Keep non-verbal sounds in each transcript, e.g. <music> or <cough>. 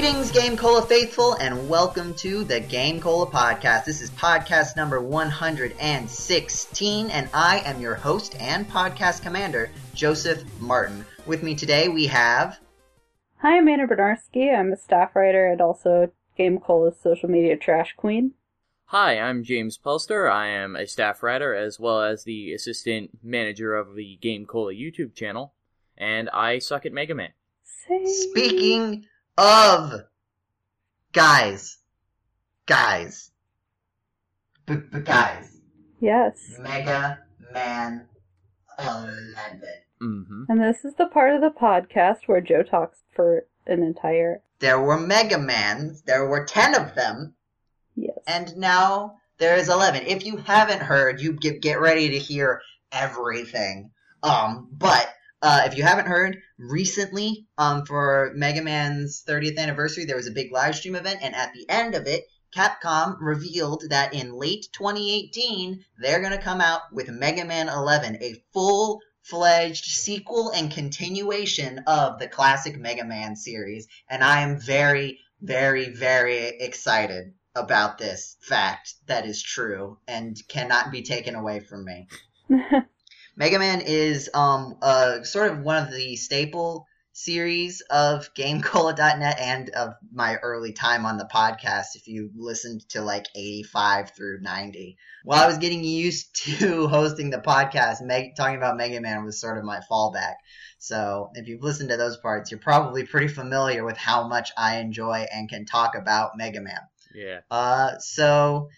Greetings, Game Cola faithful, and welcome to the Game Cola podcast. This is podcast number 116, and I am your host and podcast commander, Joseph Martin. With me today, we have. Hi, I'm Anna Bryniarski. I'm a staff writer and also Game Cola's social media trash queen. Hi, I'm James Pelster. I am a staff writer as well as the assistant manager of the Game Cola YouTube channel, and I suck at Mega Man. Same. Speaking of guys, guys, B- b- guys, Yes. Mega Man 11. Mm-hmm. And this is the part of the podcast where Joe talks for an entire. There were Mega Mans, there were 10 of them, Yes. and now there is 11. If you haven't heard, you get, get ready to hear everything. Um, but uh, if you haven't heard, recently, um, for Mega Man's 30th anniversary, there was a big live stream event, and at the end of it, Capcom revealed that in late 2018, they're going to come out with Mega Man 11, a full fledged sequel and continuation of the classic Mega Man series. And I am very, very, very excited about this fact that is true and cannot be taken away from me. <laughs> Mega Man is um uh sort of one of the staple series of GameCola.net and of my early time on the podcast. If you listened to like 85 through 90, while I was getting used <laughs> to hosting the podcast, Meg- talking about Mega Man was sort of my fallback. So if you've listened to those parts, you're probably pretty familiar with how much I enjoy and can talk about Mega Man. Yeah. Uh, so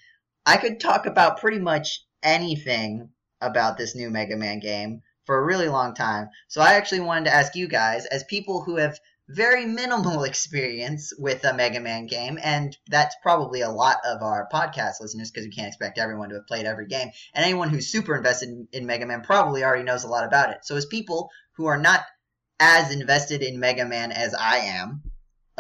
I could talk about pretty much anything about this new Mega Man game for a really long time. So I actually wanted to ask you guys, as people who have very minimal <laughs> experience with a Mega Man game, and that's probably a lot of our podcast listeners because we can't expect everyone to have played every game, and anyone who's super invested in, in Mega Man probably already knows a lot about it. So as people who are not as invested in Mega Man as I am,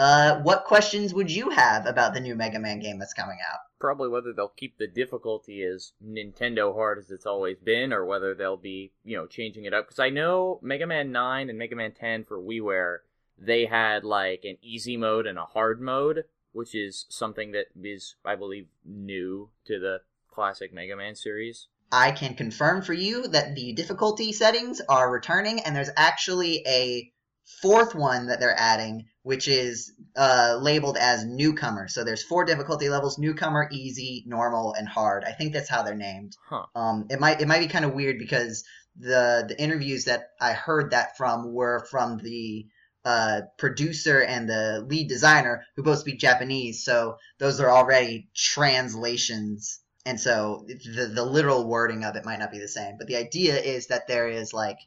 uh, what questions would you have about the new Mega Man game that's coming out? Probably whether they'll keep the difficulty as Nintendo hard as it's always been, or whether they'll be, you know, changing it up. Because I know Mega Man 9 and Mega Man 10 for WiiWare, they had like an easy mode and a hard mode, which is something that is, I believe, new to the classic Mega Man series. I can confirm for you that the difficulty settings are returning, and there's actually a fourth one that they're adding, which is uh, labeled as newcomer. So there's four difficulty levels: newcomer, easy, normal, and hard. I think that's how they're named. Huh. Um, it might it might be kind of weird because the the interviews that I heard that from were from the uh, producer and the lead designer who both speak Japanese. So those are already translations and so the the literal wording of it might not be the same but the idea is that there is like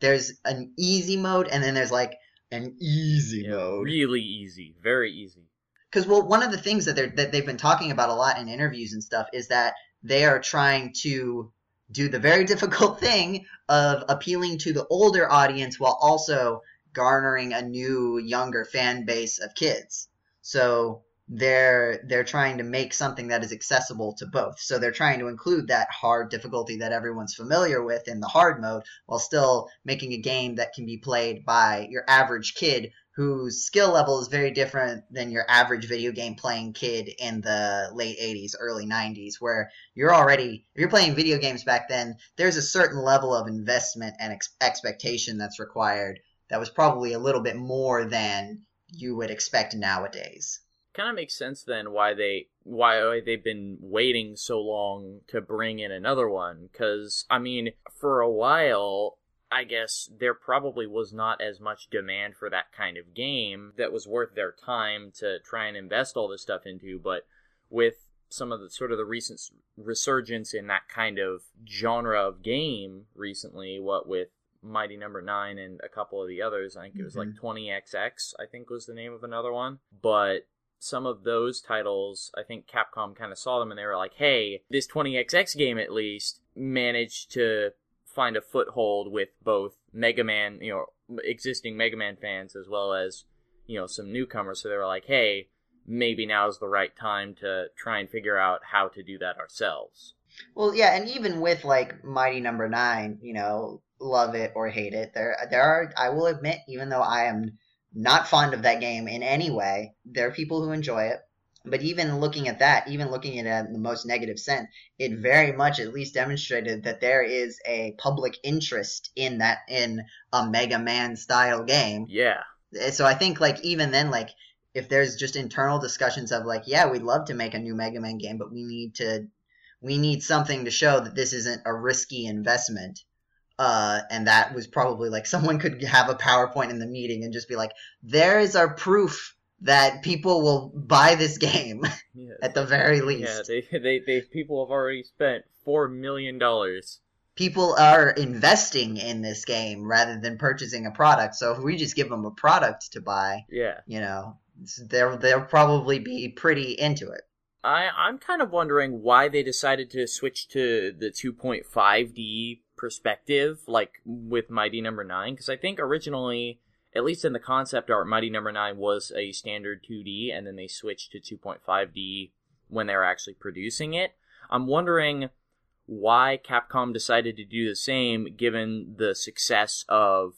there's an easy mode and then there's like an easy Yeah, mode Really easy. Very easy. because well one of the things that they're that they've been talking about a lot in interviews and stuff is that they are trying to do the very <laughs> difficult thing of appealing to the older audience while also garnering a new younger fan base of kids so they're they're trying to make something that is accessible to both so they're trying to include that hard difficulty that everyone's familiar with in the hard mode while still making a game that can be played by your average kid whose skill level is very different than your average video game playing kid in the late 80s, early 90s, where you're already, if you're playing video games back then, there's a certain level of investment and ex- expectation that's required that was probably a little bit more than you would expect nowadays. Kind of makes sense then why they why they've been waiting so long to bring in another one because i mean for a while i guess there probably was not as much demand for that kind of game that was worth their time to try and invest all this stuff into but with some of the sort of the recent resurgence in that kind of genre of game recently what with mighty number 9 and a couple of the others i think it was like mm-hmm. 20xx i think was the name of another one but some of those titles, I think Capcom kind of saw them and they were like, hey, this 20XX game at least managed to find a foothold with both Mega Man, you know, existing Mega Man fans as well as, you know, some newcomers. So they were like, hey, maybe now's the right time to try and figure out how to do that ourselves. Well, yeah, and even with like Mighty Number Nine, you know, love it or hate it, there there are I will admit, even though I am not fond of that game in any way. There are people who enjoy it. But even looking at that, even looking at it in the most negative sense, it very much at least demonstrated that there is a public interest in that in a Mega Man style game. Yeah. So I think like even then like if there's just internal discussions of like yeah we'd love to make a new Mega Man game but we need to we need something to show that this isn't a risky investment. Uh, and that was probably like <laughs> someone could have a PowerPoint in the meeting and just be like, there is our proof that people will buy this game <laughs> yeah. at the very least. Yeah, they, <laughs> they, they, people have already spent four million dollars. People are investing in this game rather than purchasing a product. So if we just give them a product to buy, Yeah, you know, they'll they'll probably be pretty into it. I, I'm kind of wondering why they decided to switch to the 2.5D perspective, like with Mighty Number Nine, because I think originally, at least in the concept art, Mighty Number Nine was a standard 2D, and then they switched to 2.5D when they were actually producing it. I'm wondering why Capcom decided to do the same, given the success of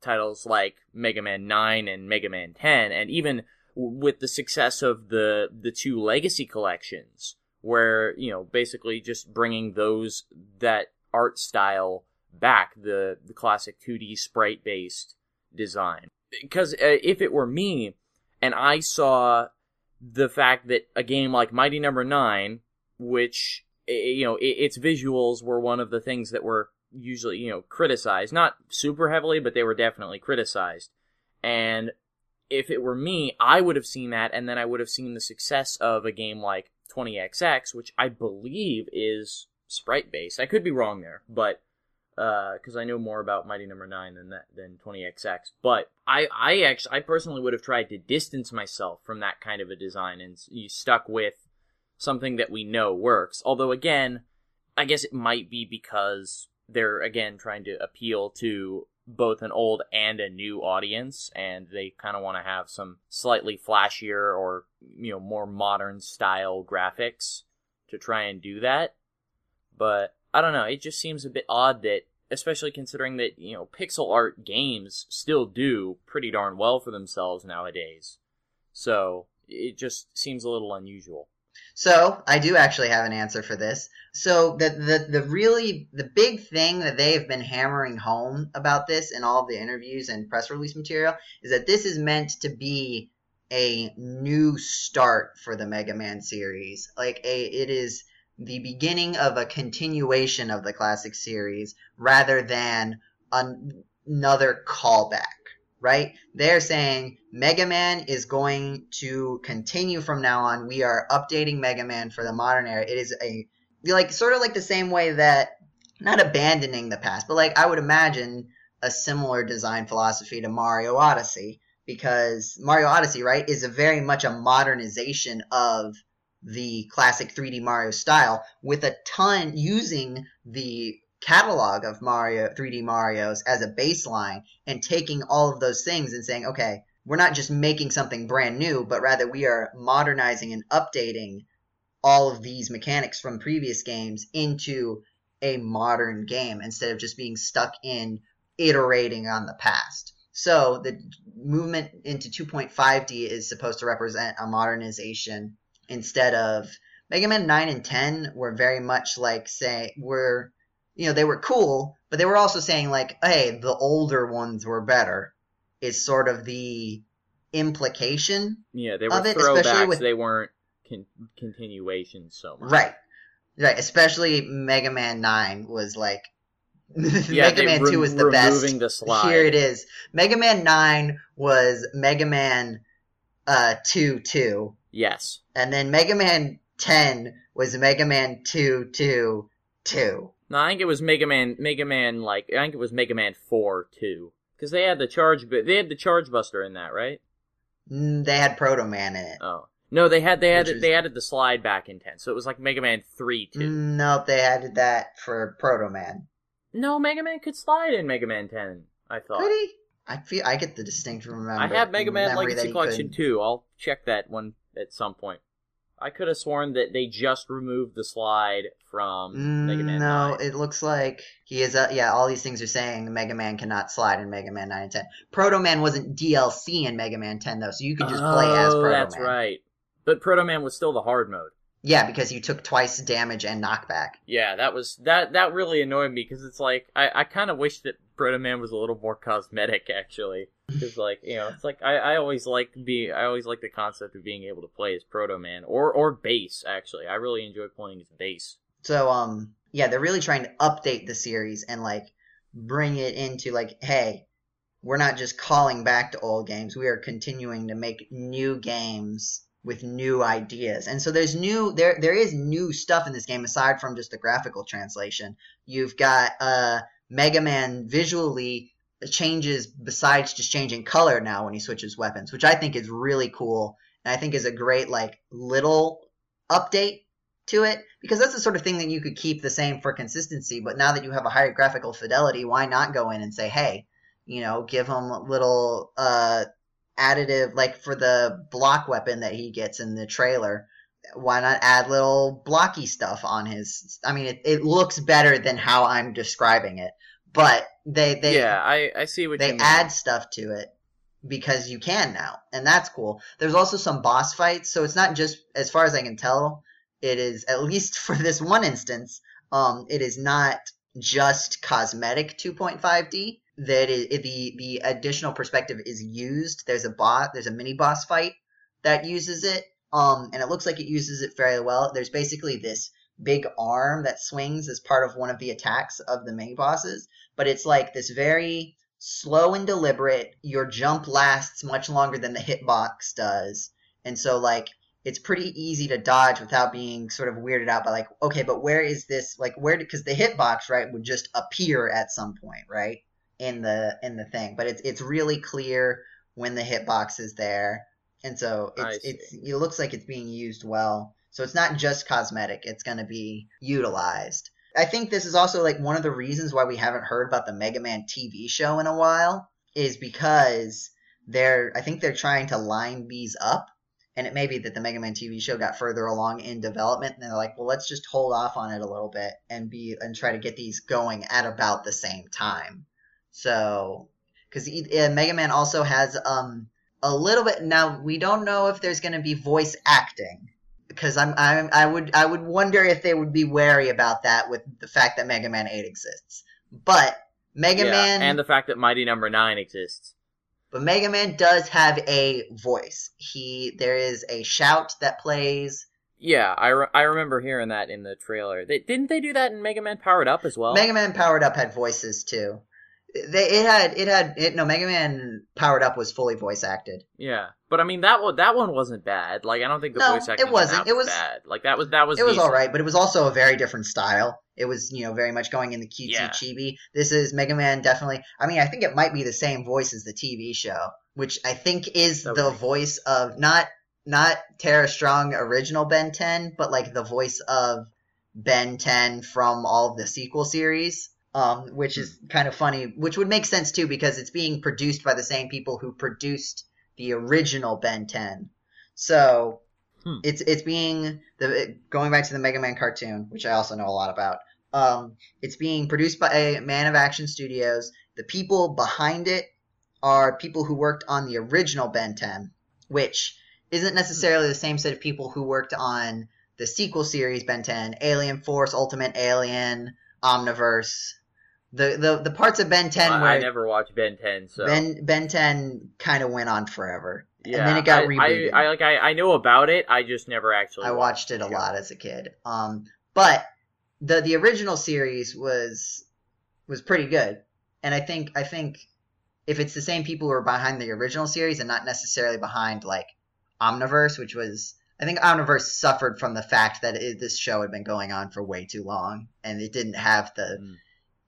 titles like Mega Man 9 and Mega Man 10, and even with the success of the the two legacy collections where you know basically just bringing those that art style back the the classic 2D sprite based design. Because uh, if it were me and I saw the fact that a game like Mighty Number 9 which eh, you know its visuals were one of the things that were usually you know criticized not super heavily but they were definitely criticized. And if it were me, I would have seen that, and then I would have seen the success of a game like 20XX, which I believe is sprite based. I could be wrong there, but uh, because I know more about Mighty Number Nine than that than 20XX. But I, I actually, I personally would have tried to distance myself from that kind of a design, and you stuck with something that we know works. Although again, I guess it might be because they're again trying to appeal to both an old and a new audience and they kind of want to have some slightly flashier or you know more modern style graphics to try and do that but i don't know it just seems a bit odd that especially considering that you know pixel art games still do pretty darn well for themselves nowadays so it just seems a little unusual So I do actually have an answer for this. So the the the really the big thing that they have been hammering home about this in all the interviews and press release material is that this is meant to be a new start for the Mega Man series. Like a it is the beginning of a continuation of the classic series rather than an, another callback. Right? They're saying Mega Man is going to continue from now on. We are updating Mega Man for the modern era. It is a like sort of like the same way that not abandoning the past, but like I would imagine a similar design philosophy to Mario Odyssey because Mario Odyssey, right, is a very much a modernization of the classic 3D Mario style with a ton using the catalog of Mario 3D Marios as a baseline and taking all of those things and saying, okay, we're not just making something brand new, but rather we are modernizing and updating all of these mechanics from previous games into a modern game instead of just being stuck in iterating on the past. So the movement into 2.5D is supposed to represent a modernization instead of Mega Man 9 and 10 were very much like say were you know they were cool, but they were also saying like hey, the older ones were better is sort of the implication yeah they were Of it, especially throwbacks with- they weren't con- continuations so much Right. Right. Especially Mega Man 9 was like. <laughs> Yeah, Mega Man re- 2 was the best. the. Here it is. Mega Man 9 was Mega Man uh, 2 2. Yes And then Mega Man 10 was Mega Man 2 2 2. No, I think it was Mega Man. Mega Man, like I think it was Mega Man Four 2 because they had the charge. bu- They had the Charge Buster in that, right? Mm, They had Proto Man in it. Oh no, they had they had Which is- they added the slide back in ten, so it was like Mega Man Three two. Mm, Nope, they added that for Proto Man. No, Mega Man could slide in Mega Man Ten. I thought. Could he? I feel I get the distinct remember. I have Mega Man Legacy Collection could. too. I'll check that one at some point. I could have sworn that they just removed the slide from Mega Man. No, 9. it looks like he is. Uh, yeah, all these things are saying Mega Man cannot slide in Mega Man 9 and 10. Proto Man wasn't DLC in Mega Man 10 though, so you could just play as Oh, Proto That's Man. That's right. But Proto Man was still the hard mode. Yeah, because you took twice damage and knockback. Yeah, that was that. That really annoyed me because it's like I, I kind of wish that Proto Man was a little more cosmetic actually. <laughs> Because like you know, it's like I, I always like be I always like the concept of being able to play as Proto Man or or Bass. Actually, I really enjoy playing as Bass. So um yeah, they're really trying to update the series and like bring it into like, hey, we're not just calling back to old games. We are continuing to make new games with new ideas. And so there's new there there is new stuff in this game aside from just the graphical translation. You've got uh Mega Man visually changes besides just changing color now when he switches weapons, which I think is really cool and I think is a great like little update to it because that's the sort of thing that you could keep the same for consistency. But now that you have a higher graphical fidelity, why not go in and say, hey, you know, give him a little uh, additive, like for the block weapon that he gets in the trailer. Why not add little blocky stuff on his? I mean, it, it looks better than how I'm describing it, but they they yeah, I I see what they you mean. add stuff to it because you can now, and that's cool. There's also some boss fights, so it's not just as far as I can tell. It is at least for this one instance. Um, it is not just cosmetic 2.5D. That is the the additional perspective is used. There's a bot. There's a mini boss fight that uses it. Um, and it looks like it uses it fairly well. There's basically this big arm that swings as part of one of the attacks of the mini bosses, but it's like this very slow and deliberate. Your jump lasts much longer than the hitbox does. And so like it's pretty easy to dodge without being sort of weirded out by like, okay, but where is this like where because the hitbox, right, would just appear at some point, right? In the in the thing. But it's it's really clear when the hitbox is there. And so it's it's it looks like it's being used well. So it's not just cosmetic, it's gonna be utilized. I think this is also like one of the reasons why we haven't heard about the Mega Man TV show in a while is because they're I think they're trying to line these up and it may be that the Mega Man TV show got further along in development and they're like, well, let's just hold off on it a little bit and be and try to get these going at about the same time. So, because Mega Man also has um a little bit now we don't know if there's going to be voice acting because I'm, I'm I would I would wonder if they would be wary about that with the fact that Mega Man 8 exists. But Mega Yeah, Man and the fact that Mighty Number Nine exists. but Mega Man does have a voice. He there is a shout that plays. Yeah, I, re- I remember hearing that in the trailer. They, didn't they do that in Mega Man Powered Up as well? Mega Man Powered Up had voices too. They, it had it had it, no Mega Man Powered Up was fully voice acted. Yeah, but I mean that one that one wasn't bad. Like I don't think the No, voice acting it wasn't. It was- bad. Like that was that was It was decent. all right, but it was also a very different style. It was you know very much going in the cutesy Yeah. chibi. This is Mega Man definitely. I mean I think it might be the same voice as the TV show, which I think is That the voice of not not Tara Strong original Ben 10, but like the voice of Ben 10 from all of the sequel series. Um, which is kind of funny, which would make sense too because it's being produced by the same people who produced the original Ben 10. So Hmm. it's it's being the going back to the Mega Man cartoon, which I also know a lot about. Um, it's being produced by Man of Action Studios. The people behind it are people who worked on the original Ben 10, which isn't necessarily the same set of people who worked on the sequel series Ben 10, Alien Force, Ultimate Alien, Omniverse. The the, the parts of Ben 10 I, where I never watched Ben Ten, so Ben Ben 10 kind of went on forever. yeah. and then it got I, rebooted. I, I like I, I know about it. I just never actually. I watched it a lot as a kid. Um, but the the original series was was pretty good, and I think I think if it's the same people who are behind the original series and not necessarily behind like Omniverse, which was I think Omniverse suffered from the fact that it, this show had been going on for way too long, and it didn't have the Mm.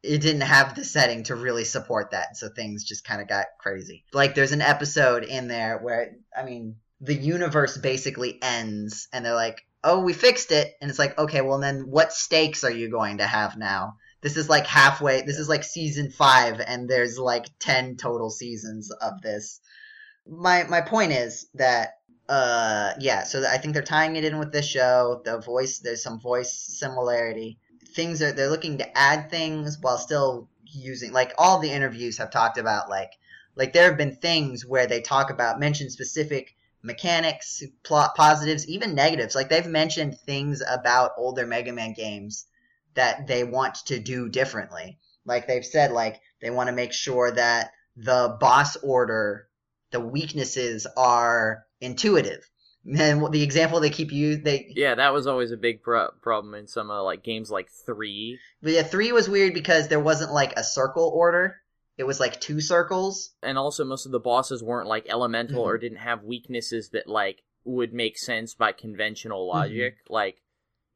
It didn't have the setting to really support that, so things just kind of got crazy. Like there's an episode in there where I mean the universe basically ends, and they're like, "Oh, we fixed it," and it's like, okay, well then what stakes are you going to have now? This is like halfway. This is like season five, and there's like ten total seasons of this. My my point is that uh, yeah. So I think they're tying it in with this show. The voice, there's some voice similarity. Things are they're looking to add things while still using like all the interviews have talked about like like there have been things where they talk about mention specific mechanics, plot positives, even negatives. Like they've mentioned things about older Mega Man games that they want to do differently. Like they've said like they want to make sure that the boss order, the weaknesses are intuitive. And the example they keep you they Yeah, that was always a big pro- problem in some of like games like 3. But yeah, 3 was weird because there wasn't like a circle order. It was like two circles. And also most of the bosses weren't like elemental Mhm. or didn't have weaknesses that like would make sense by conventional logic. Like,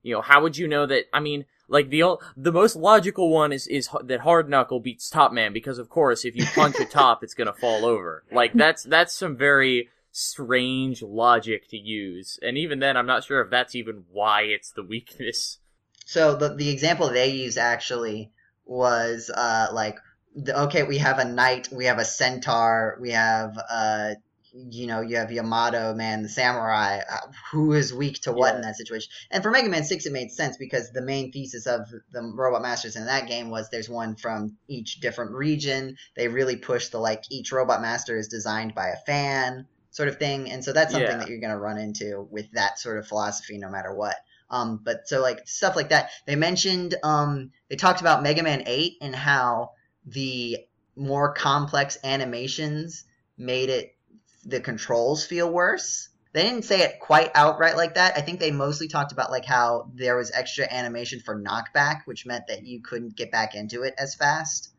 you know, how would you know that I mean, like the the most logical one is is that Hard Knuckle beats Top Man because of course if you punch a <laughs> top it's going to fall over. Like that's that's some very strange logic to use. And even then I'm not sure if that's even why it's the <laughs> weakness. So the the example they used actually was uh like the, okay we have a knight, we have a centaur, we have uh you know you have Yamato man the samurai uh, who is weak to what Yeah. in that situation. And for Mega Man 6 it made sense because the main thesis of the Robot Masters in that game was there's one from each different region. They really pushed the like each Robot Master is designed by a fan sort of thing. And so that's something Yeah. that you're going to run into with that sort of philosophy no matter what. Um, but so like stuff like that. They mentioned um, they talked about Mega Man Eight and how the more complex animations made it the controls feel worse. They didn't say it quite outright like that. I think they mostly talked about like how there was extra animation for knockback, which meant that you couldn't get back into it as fast.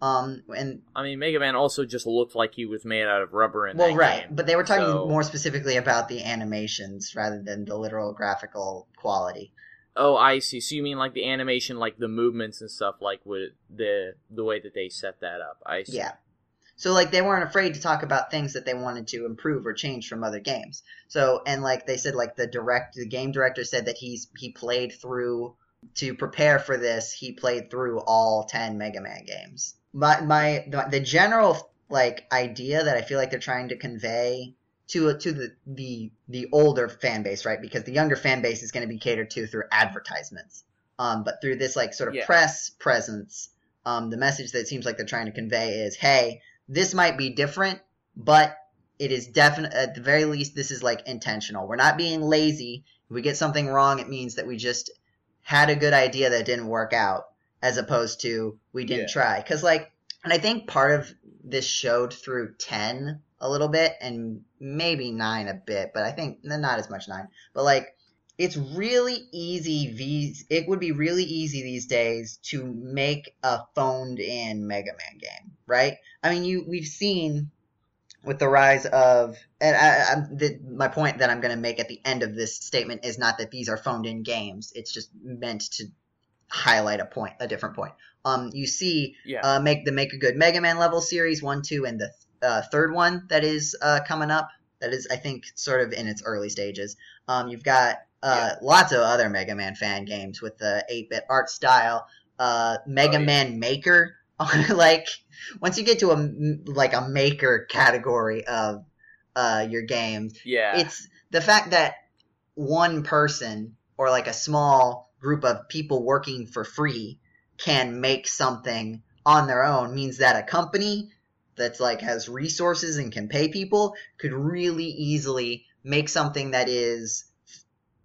Um, and I mean Mega Man also just looked like he was made out of rubber in well, right, game. but they were talking So- more specifically about the animations rather than the literal graphical quality. Oh, I see. So you mean like the animation, like the movements and stuff, like with the the way that they set that up? I see. Yeah. So like they weren't afraid to talk about things that they wanted to improve or change from other games. So and like they said like the direct the game director said that he's he played through to prepare for this, he played through all 10 Mega Man games. My my the, the general like idea that I feel like they're trying to convey to to the the the older fan base, right? Because the younger fan base is going to be catered to through advertisements. Um, but through this like sort of Yeah. press presence, um, the message that it seems like they're trying to convey is, hey, this might be different, but it is definite. At the very least, this is like intentional. We're not being lazy. If we get something wrong, it means that we just had a good idea that didn't work out, as opposed to we didn't Yeah. try. Because like, and I think part of this showed through ten a little bit, and maybe nine a bit, but I think not as much nine. But like, it's really easy these it would be really easy these days to make a phoned in Mega Man game, right? I mean, you we've seen with the rise of and I, I, the, my point that I'm going to make at the end of this statement is not that these are phoned in games. It's just meant to highlight a point, a different point. Um, you see, Yeah. uh, make the Make a Good Mega Man level series one, two, and the uh, third one that is uh, coming up. That is, I think, sort of in its early stages. Um, you've got uh, lots of other Mega Man fan games with the 8-bit art style. Uh, Mega Oh, yeah. Man Maker, <laughs> like once you get to a like a maker category of uh, your game, yeah. it's the fact that one person or like a small group of people working for free can make something on their own means that a company that's like has resources and can pay people could really easily make something that is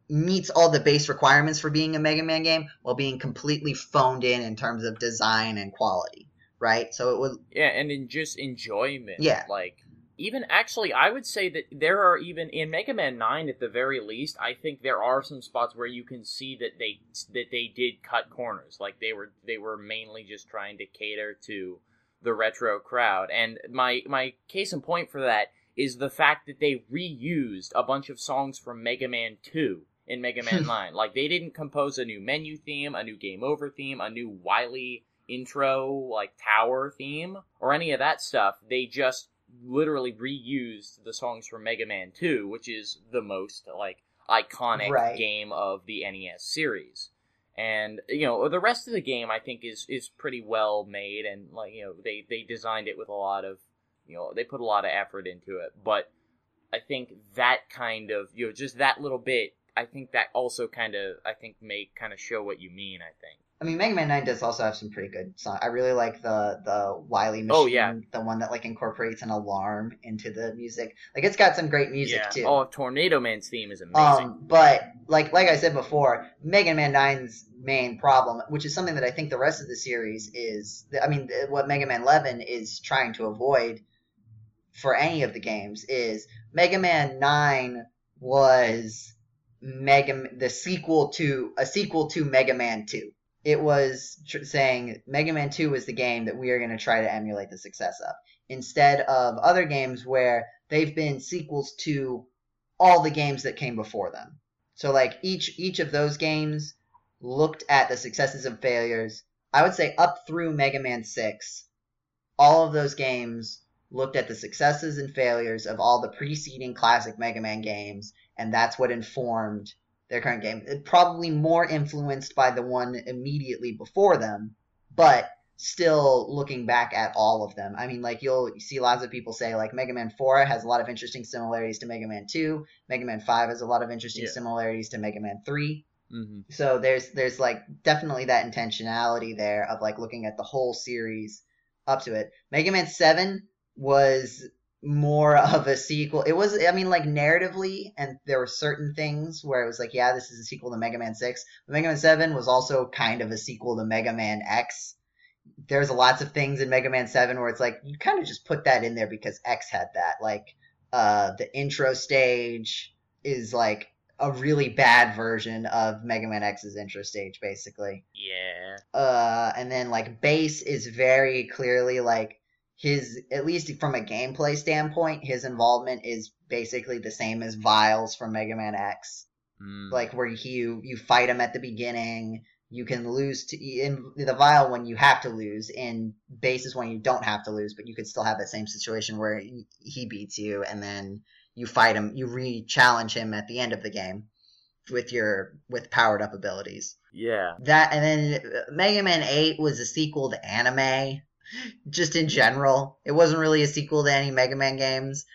meets all the base requirements for being a Mega Man game while being completely phoned in in terms of design and quality, right? So it would Yeah, and in just enjoyment. Yeah. Like even actually I would say that there are even in Mega Man 9 at the very least, I think there are some spots where you can see that they that they did cut corners. Like they were they were mainly just trying to cater to the retro crowd. And my my case in point for that is the fact that they reused a bunch of songs from Mega Man 2 in Mega Man <laughs> 9. Like they didn't compose a new menu theme, a new game over theme, a new Wily intro like tower theme or any of that stuff. They just literally reused the songs from Mega Man 2, which is the most like iconic Right. game of the NES series. And you know, the rest of the game I think is is pretty well made and like, you know, they they designed it with a lot of, you know, they put a lot of effort into it, but I think that kind of you know just that little bit. I think that also kind of I think may kind of show what you mean. I think. I mean, Mega Man Nine does also have some pretty good songs. I really like the the Wily Machine, Oh, yeah. the one that like incorporates an alarm into the music. Like it's got some great music yeah. too. Oh, Tornado Man's theme is amazing. Um, but like like I said before, Mega Man 9's main problem, which is something that I think the rest of the series is, I mean, what Mega Man 11 is trying to avoid for any of the games is Mega Man 9 was Mega the sequel to a sequel to Mega Man 2. It was tr- saying Mega Man 2 was the game that we are going to try to emulate the success of instead of other games where they've been sequels to all the games that came before them. So like each each of those games looked at the successes and failures. I would say up through Mega Man 6, all of those games looked at the successes and failures of all the preceding classic Mega Man games, and that's what informed their current game. It- Probably more influenced by the one immediately before them, but still looking back at all of them. I mean, like you'll see lots of people say like Mega Man 4 has a lot of interesting similarities to Mega Man 2. Mega Man 5 has a lot of interesting Yeah. similarities to Mega Man 3. hmm So there's there's like definitely that intentionality there of like looking at the whole series up to it. Mega Man 7 was more <laughs> of a sequel. It was I mean like narratively and there were certain things where it was like yeah, this is a sequel to Mega Man 6. But Mega Man 7 was also kind of a sequel to Mega Man X. There's lots of things in Mega Man 7 where it's like you kind of just put that in there because X had that. Like uh the intro stage is like a really bad version of Mega Man X's intro stage, basically. Yeah. Uh, and then like bass is very clearly like his, at least from a gameplay standpoint, his involvement is basically the same as Vile's from Mega Man X. Mm. Like where you you fight him at the beginning, you can lose to in the Vile when you have to lose, in Bass's when you don't have to lose, but you could still have that same situation where he- beats you, and then you fight him, you re-challenge him at the end of the game with your with powered up abilities. yeah. That and then Mega Man 8 was a sequel to anime just in general. It wasn't really a sequel to any Mega Man games.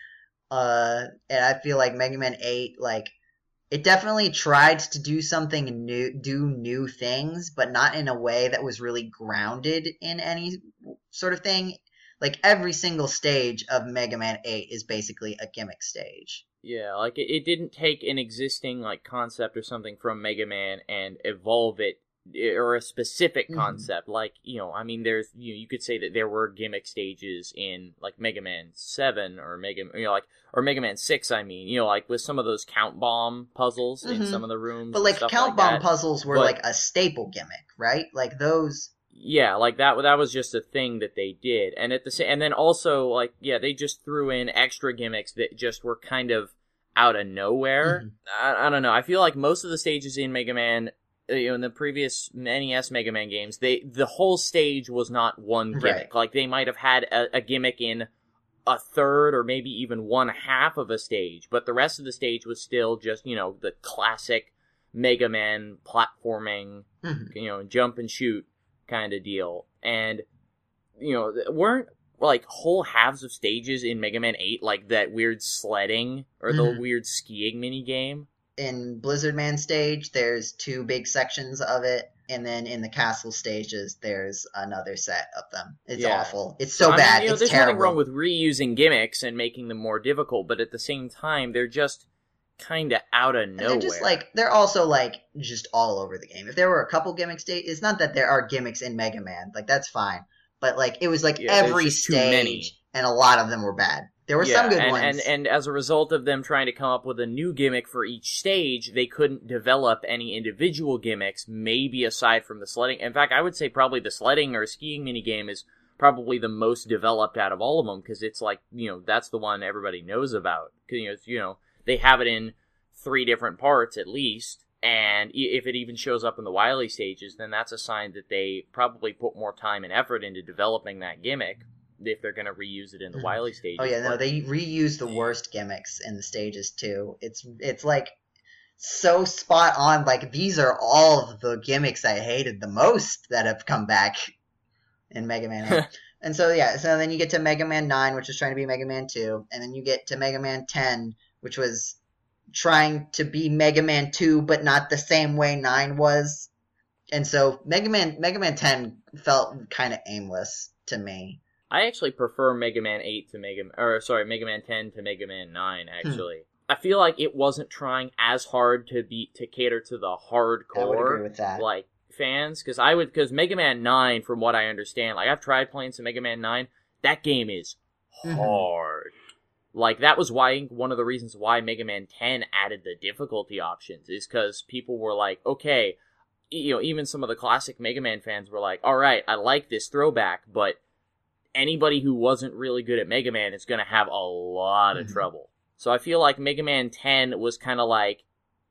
Uh and I feel like Mega Man 8 like it definitely tried to do something new do new things, but not in a way that was really grounded in any sort of thing. Like every single stage of Mega Man 8 is basically a gimmick stage. Yeah, like it, it didn't take an existing like concept or something from Mega Man and evolve it or a specific Mhm. concept. Like you know, I mean, there's you you could say that there were gimmick stages in like Mega Man Seven or Mega you know like or Mega Man Six. I mean, you know, like with some of those count bomb puzzles in Mhm. some of the rooms. But like count like bomb that. puzzles were But- like a staple gimmick, right? Like those Yeah, like that. That was just a thing that they did, and at the same, and then also like yeah, they just threw in extra gimmicks that just were kind of out of nowhere. Mhm. I, I don't know. I feel like most of the stages in Mega Man, you know, in the previous NES Mega Man games, they the whole stage was not one gimmick. Right. Like they might have had a, a gimmick in a third or maybe even one half of a stage, but the rest of the stage was still just you know the classic Mega Man platforming Mhm. you know, jump and shoot kind of deal. And, you know, weren't like whole halves of stages in Mega Man 8 like that weird sledding or the Mhm. weird skiing mini game? In Blizzard Man stage, there's two big sections of it, and then in the castle stages, there's another set of them. It's Yeah. awful. It's so I mean, bad. you know, it's there's terrible. nothing wrong with reusing gimmicks and making them more difficult, but at the same time, they're just kind of out of And nowhere. they're just like they're also like just all over the game. If there were a couple gimmicks, sta- it's not that there are gimmicks in Mega Man. Like that's fine, but like it was like Yeah, every stage, and a lot of them were bad. There were yeah, some good and, ones. And, and as a result of them trying to come up with a new gimmick for each stage, they couldn't develop any individual gimmicks, maybe aside from the sledding. In fact, I would say probably the sledding or skiing minigame is probably the most developed out of all of them because it's like, you know, that's the one everybody knows about. you know, you know, they have it in three different parts at least. And if it even shows up in the Wily stages, then that's a sign that they probably put more time and effort into developing that gimmick if they're going to reuse it in the Mhm. Wily stages. Oh yeah, no, they reuse the worst gimmicks in the stages too. It's it's like so spot on. Like these are all the gimmicks I hated the most that have come back in Mega Man. <laughs> and so yeah, so then you get to Mega Man Nine, which is trying to be Mega Man Two, and then you get to Mega Man Ten, which was trying to be Mega Man 2, but not the same way 9 was. And so Mega Man Mega Man 10 felt kind of aimless to me. I actually prefer Mega Man 8 to Mega or sorry, Mega Man 10 to Mega Man 9 Hmm. actually. I feel like it wasn't trying as hard to be to cater to the I would agree hardcore with that. like fans cuz I would cuz Mega Man 9 from what I understand, like I've tried playing some Mega Man 9, that game is Mhm. hard. Like that was why one of the reasons why Mega Man 10 added the difficulty options is cuz people were like, "Okay, you know, even some of the classic Mega Man fans were like, "All right, I like this throwback, but anybody who wasn't really good at Mega Man is going to have a lot of Mhm. trouble." So I feel like Mega Man 10 was kind of like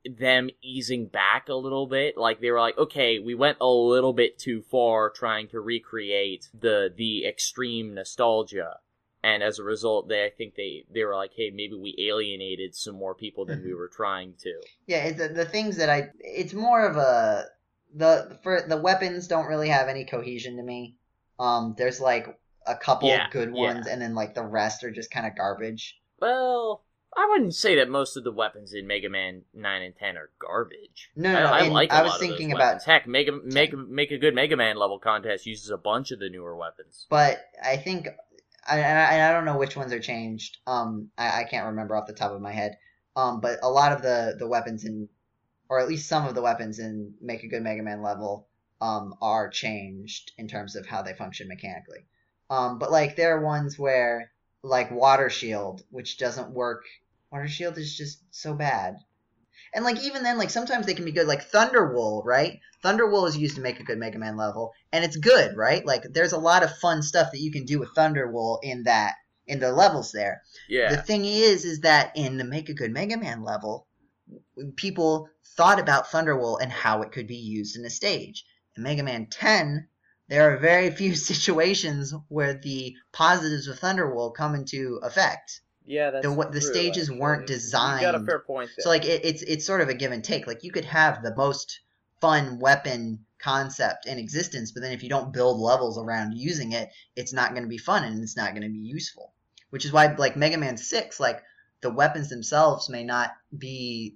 them easing back a little bit. Like they were like, "Okay, we went a little bit too far trying to recreate the the extreme nostalgia." And as a result, they I think they they were like, "Hey, maybe we alienated some more people than we were trying to." Yeah, the, the things that I it's more of a the for the weapons don't really have any cohesion to me. Um, there's like a couple Yeah, good yeah. ones, and then like the rest are just kind of garbage. Well, I wouldn't say that most of the weapons in Mega Man 9 and 10 are garbage. No, no, I, I like I was thinking about- Heck, Mega, make, make a good Mega Man level contest uses a bunch of the newer weapons. But I think I and I, I don't know which ones are changed. Um, I, I can't remember off the top of my head. Um, but a lot of the the weapons in, or at least some of the weapons in Make a Good Mega Man level, um, are changed in terms of how they function mechanically. Um, but like there are ones where like Water Shield, which doesn't work. Water Shield is just so bad. And like even then, like sometimes they can be good. Like Thunder Wool, right? Thunder Wool is used to make a good Mega Man level, and it's good, right? Like there's a lot of fun stuff that you can do with Thunder Wool in that in the levels there. Yeah. The thing is, is that in the Make a Good Mega Man level, people thought about Thunder Wool and how it could be used in a stage. In Mega Man 10, there are very <laughs> few situations where the positives of Thunder Wool come into effect. yeah, that's the the true, stages actually. weren't You got a designed- fair point there. So like it, it's it's sort of a give and take. Like you could have the most fun weapon concept in existence, but then if you don't build levels around using it, it's not going to be fun and it's not going to be useful. Which is why like Mega Man Six, like the weapons themselves may not be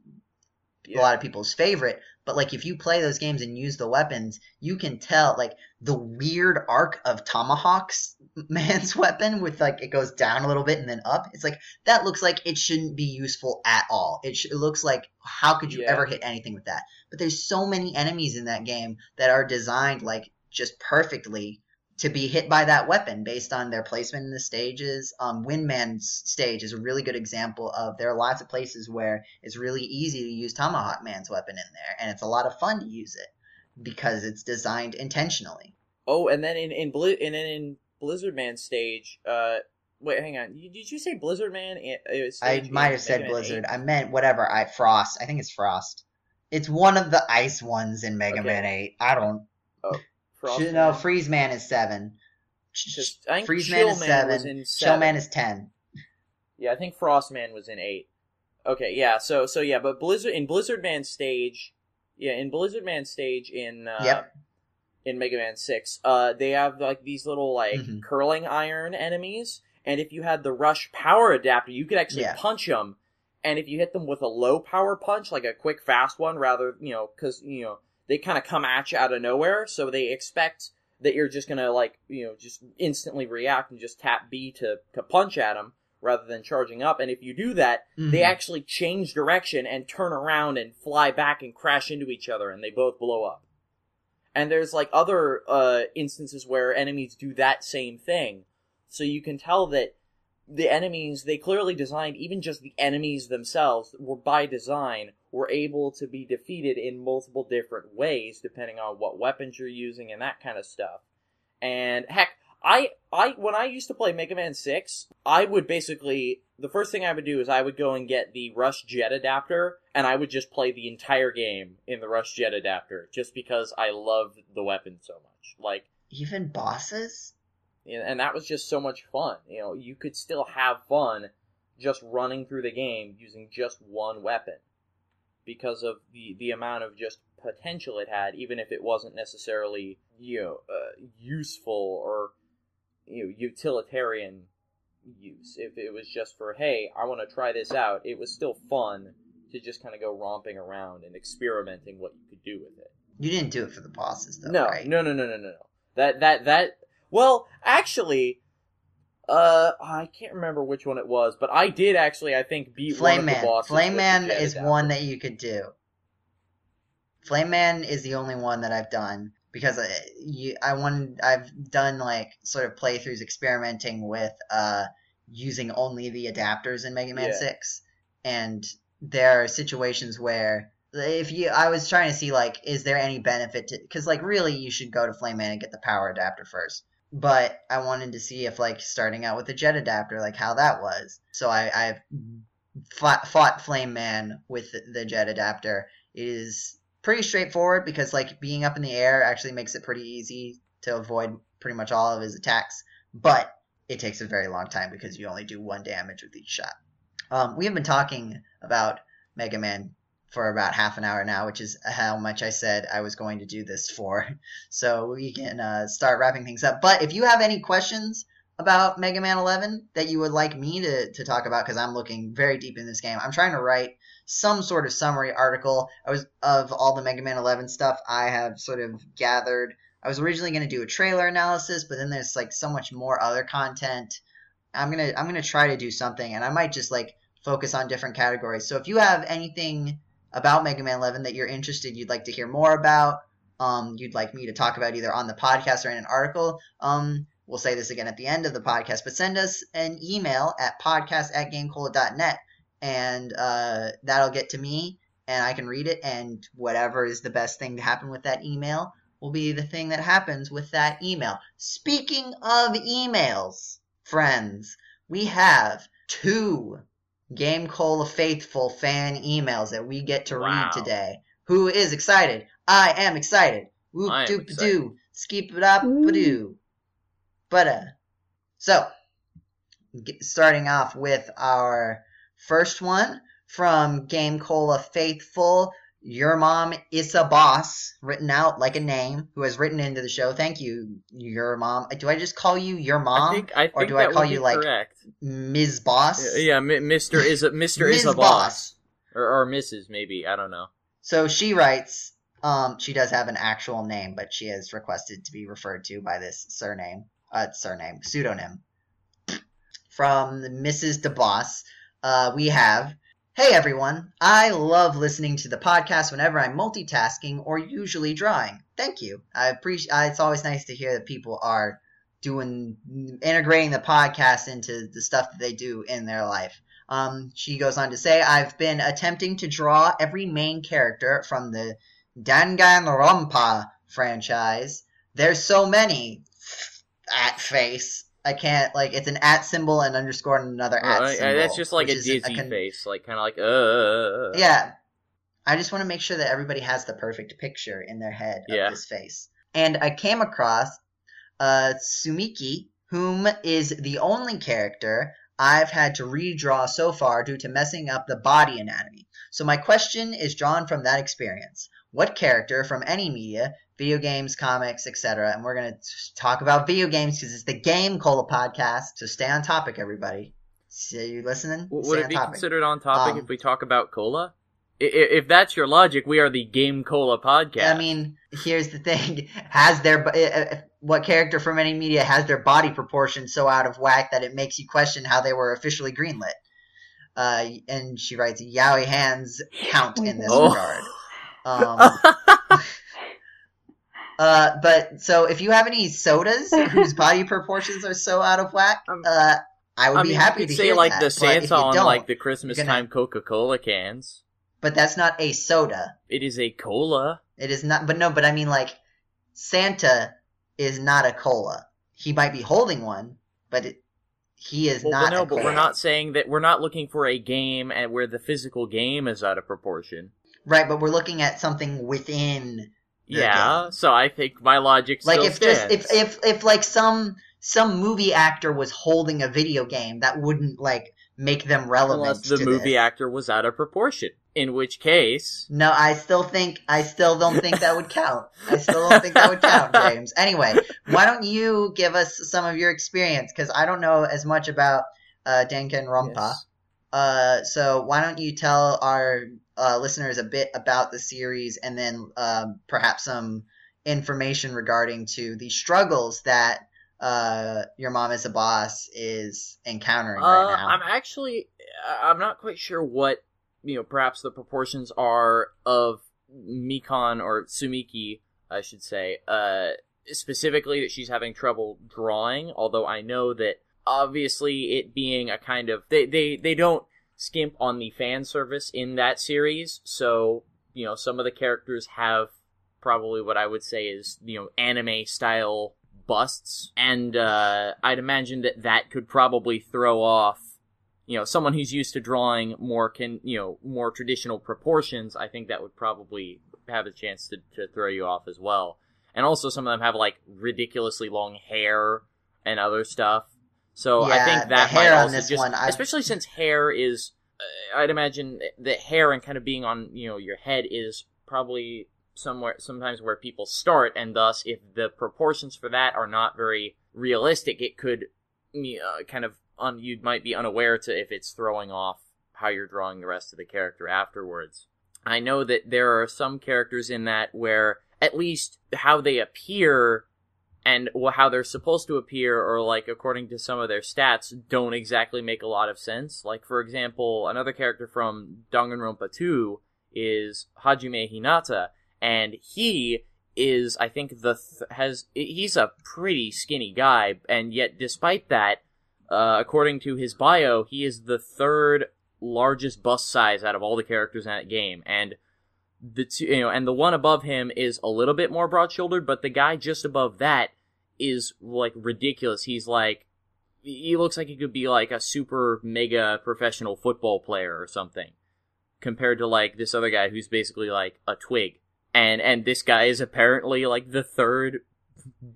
Yeah. a lot of people's favorite, but like if you play those games and use the weapons, you can tell like the weird arc of Tomahawk's <laughs> man's weapon with like it goes down a little bit and then up. It's like that looks like it shouldn't be useful at all. It, sh- it looks like how could you Yeah. ever hit anything with that? But there's so many enemies in that game that are designed like just perfectly to be hit by that weapon based on their placement in the stages. Um, Wind Man's stage is a really good example of there are lots of places where it's really easy to use Tomahawk Man's weapon in there, and it's a lot of fun to use it because it's designed intentionally. Oh, and then in in Bli- and then in Blizzard Man stage, uh, wait, hang on. You- Did you say Blizzard Man? i- might have said Blizzard. I meant whatever. I Frost. I think it's Frost. It's one of the ice ones in Mega Okay. Man Eight. I don't. Frost no, Freeze Man is seven. I Freeze Man is seven. Chill Man is ten. Yeah, I think Frost Man was in eight. Okay, yeah. So so yeah, but Blizzard in Blizzard Man stage, yeah, in Blizzard Man stage in uh, Yep. in Mega Man Six, uh, they have like these little like Mhm. curling iron enemies, and if you had the Rush power adapter, you could actually Yeah. punch them. And if you hit them with a low power punch, like a quick fast one, rather you know, because you know they kind of come at you out of nowhere, so they expect that you're just gonna like you know just instantly react and just tap B to to punch at them rather than charging up. And if you do that, they Mhm. actually change direction and turn around and fly back and crash into each other, and they both blow up. And there's like other uh, instances where enemies do that same thing, so you can tell that the enemies they clearly designed, even just the enemies themselves, were by design were able to be defeated in multiple different ways depending on what weapons you're using and that kind of stuff. And heck, I I when I used to play Mega Man 6, I would basically the first thing I would do is I would go and get the Rush Jet adapter and I would just play the entire game in the Rush Jet adapter just because I loved the weapon so much. Like Even bosses? and and that was just so much fun. You know, you could still have fun just running through the game using just one weapon because of the the amount of just potential it had, even if it wasn't necessarily you know uh, useful or you know utilitarian use. If it was just for, hey, I want to try this out, it was still fun to just kind of go romping around and experimenting what you could do with it. You didn't do it for the bosses, though, no, right? no, no, no, no, no, no. That that that. Well, actually, uh, I can't remember which one it was, but I did actually, I think, beat one Flame of Man. the bosses. Flame Man is one that you could do. Flame Man is the only one that I've done because I, you, I wanted, I've done like sort of playthroughs experimenting with uh using only the adapters in Mega Man Yeah. Six, and there are situations where if you, I was trying to see like, is there any benefit to? Because like really, you should go to Flame Man and get the power adapter first. But I wanted to see if like starting out with the jet adapter, like how that was. So I, I've fought, fought Flame Man with the, the jet adapter. It is pretty straightforward because like being up in the air actually makes it pretty easy to avoid pretty much all of his attacks. But it takes a very long time because you only do one damage with each shot. Um, we have been talking about Mega Man for about half an hour now, which is how much I said I was going to do this for. <laughs> So we can uh, start wrapping things up. But if you have any questions about Mega Man 11 that you would like me to, to talk about, because I'm looking very deep in this game, I'm trying to write some sort of summary article. I was of all the Mega Man 11 stuff I have sort of gathered. I was originally going to do a trailer analysis, but then there's like so much more other content. I'm gonna I'm gonna try to do something, and I might just like focus on different categories. So if you have anything about Mega Man 11 that you're interested, you'd like to hear more about, um, you'd like me to talk about either on the podcast or in an article, um, we'll say this again at the end of the podcast, but send us an email at podcast at gamecola.net and uh, that'll get to me and I can read it and whatever is the best thing to happen with that email will be the thing that happens with that email. Speaking of emails, friends, we have two Game Cola Faithful fan emails that we get to Wow. read today. Who is excited? I am excited. Whoop I am doop excited. doo. Skeep it up doo. But uh so get, starting off with our first one from Game Cola Faithful. Your mom is a boss, written out like a name, who has written into the show. Thank you, your mom. Do I just call you your mom, I think I think or do I call you like correct. Ms. Boss? Yeah, Mr. is a Mr. is a boss. Or, or Mrs. maybe I don't know. So she writes, um, she does have an actual name, but she has requested to be referred to by this surname, uh, surname, pseudonym. From Mrs. DeBoss, uh, we have, Hey everyone, I love listening to the podcast whenever I'm multitasking or usually drawing. Thank you. I appreciate, it's always nice to hear that people are doing, integrating the podcast into the stuff that they do in their life. Um, she goes on to say, I've been attempting to draw every main character from the Danganronpa franchise. There's so many at face. I can't like it's an at symbol and underscore and another at Uh, symbol. that's just like a dizzy con- face, like kind of like uh. Yeah. I just want to make sure that everybody has the perfect picture in their head Yeah. of this face. And I came across uh, Tsumiki, whom is the only character I've had to redraw so far due to messing up the body anatomy. So my question is drawn from that experience. What character from any media, video games, comics, etc., and we're going to talk about video games because it's the Game Cola podcast, so stay on topic, everybody. So you listening? W- Would it be topic. considered on topic Um, if we talk about cola? I- If that's your logic, we are the Game Cola podcast. I mean, here's the thing: <laughs> has their uh, what character from any media has their body proportions so out of whack that it makes you question how they were officially greenlit? Uh, and she writes, "Yowie hands count in this Oh. regard." <laughs> Um, <laughs> uh, but so if you have any sodas whose body proportions are so out of whack, Um, uh, I would I be mean, happy you to say hear like that. the Santa on like the Christmas gonna- time Coca Cola cans. But that's not a soda. It is a cola. It is not, but no, but I mean, like, Santa is not a cola. He might be holding one, but it, he is Well, not no, a but cola. we're not saying that we're not looking for a game and where the physical game is out of proportion. Right, but we're looking at something within. Yeah, game. so I think my logic Like, if just, if, if, if, like, some, some movie actor was holding a video game, that wouldn't, like, make them relevant unless the movie this. actor was out of proportion. In which case, No, I still think I still don't think that would count. <laughs> I still don't think that would count, James. Anyway, why don't you give us some of your experience? Because I don't know as much about uh, Danganronpa. yes. Uh, so why don't you tell our uh, listeners a bit about the series, and then um, perhaps some information regarding to the struggles that uh, your mom as a boss is encountering Uh, right now. I'm actually, I'm not quite sure what you know. Perhaps the proportions are of Mikan or Tsumiki, I should say. Uh, specifically that she's having trouble drawing. Although I know that obviously it being a kind of they they they don't skimp on the fan service in that series. So you know some of the characters have probably what I would say is you know anime style busts, and uh, I'd imagine that that could probably throw off you know someone who's used to drawing more can you know more traditional proportions. I think that would probably have a chance to, to throw you off as well. And also some of them have like ridiculously long hair and other stuff. So I Yeah, think the that might hair on also this just, one, I- especially since hair is, uh, I'd imagine that hair and kind of being on you know your head is probably somewhere sometimes where people start, and thus if the proportions for that are not very realistic, it could uh, kind of un, you might be unaware to if it's throwing off how you're drawing the rest of the character afterwards. I know that there are some characters in that where at least how they appear and how they're supposed to appear or like according to some of their stats don't exactly make a lot of sense. Like for example, another character from Danganronpa 2 is Hajime Hinata and he is I think the th- has he's a pretty skinny guy and yet despite that uh, according to his bio, he is the third largest bust size out of all the characters in that game, and the two, you know, and the one above him is a little bit more broad-shouldered, but the guy just above that is like ridiculous. He's like, he looks like he could be like a super mega professional football player or something, compared to like this other guy who's basically like a twig, and and this guy is apparently like the third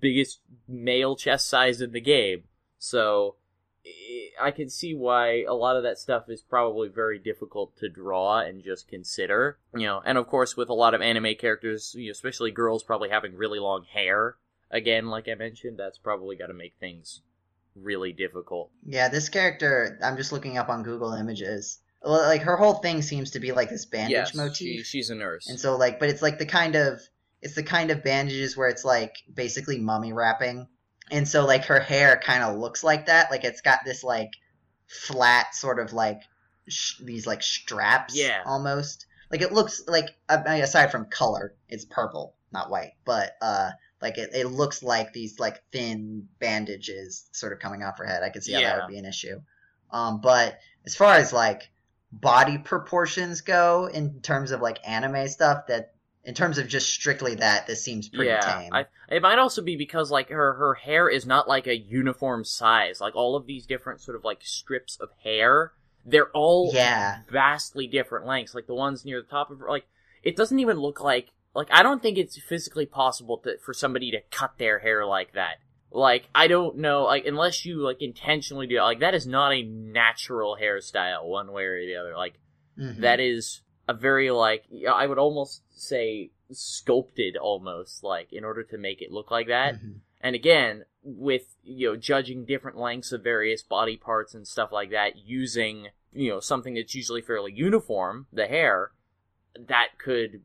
biggest male chest size in the game. So I can see why a lot of that stuff is probably very difficult to draw and just consider. You know, and of course with a lot of anime characters, you know, especially girls probably having really long hair. Again, like I mentioned, that's probably got to make things really difficult. Yeah, this character, I'm just looking up on Google Images. Like her whole thing seems to be like this bandage yes, motif, she, she's a nurse. and so like, but it's like the kind of it's the kind of bandages where it's like basically mummy wrapping, and so like her hair kind of looks like that. Like it's got this like flat sort of like sh- these like straps, Yeah. almost. Like it looks like I mean, aside from color, it's purple, not white, but uh. Like it, it looks like these like thin bandages sort of coming off her head. I could see how that would be an issue. Um, but as far as like body proportions go in terms of like anime stuff, that in terms of just strictly that, this seems pretty yeah, tame. I, it might also be because like her her hair is not like a uniform size. Like all of these different sort of like strips of hair, they're all yeah, vastly different lengths. Like the ones near the top of her, like it doesn't even look like like I don't think it's physically possible to for somebody to cut their hair like that. Like I don't know, like unless you like intentionally do it, like that is not a natural hairstyle one way or the other. Like Mhm. that is a very like I would almost say sculpted almost like in order to make it look like that. Mhm. And again, with you know judging different lengths of various body parts and stuff like that using you know something that's usually fairly uniform, the hair, that could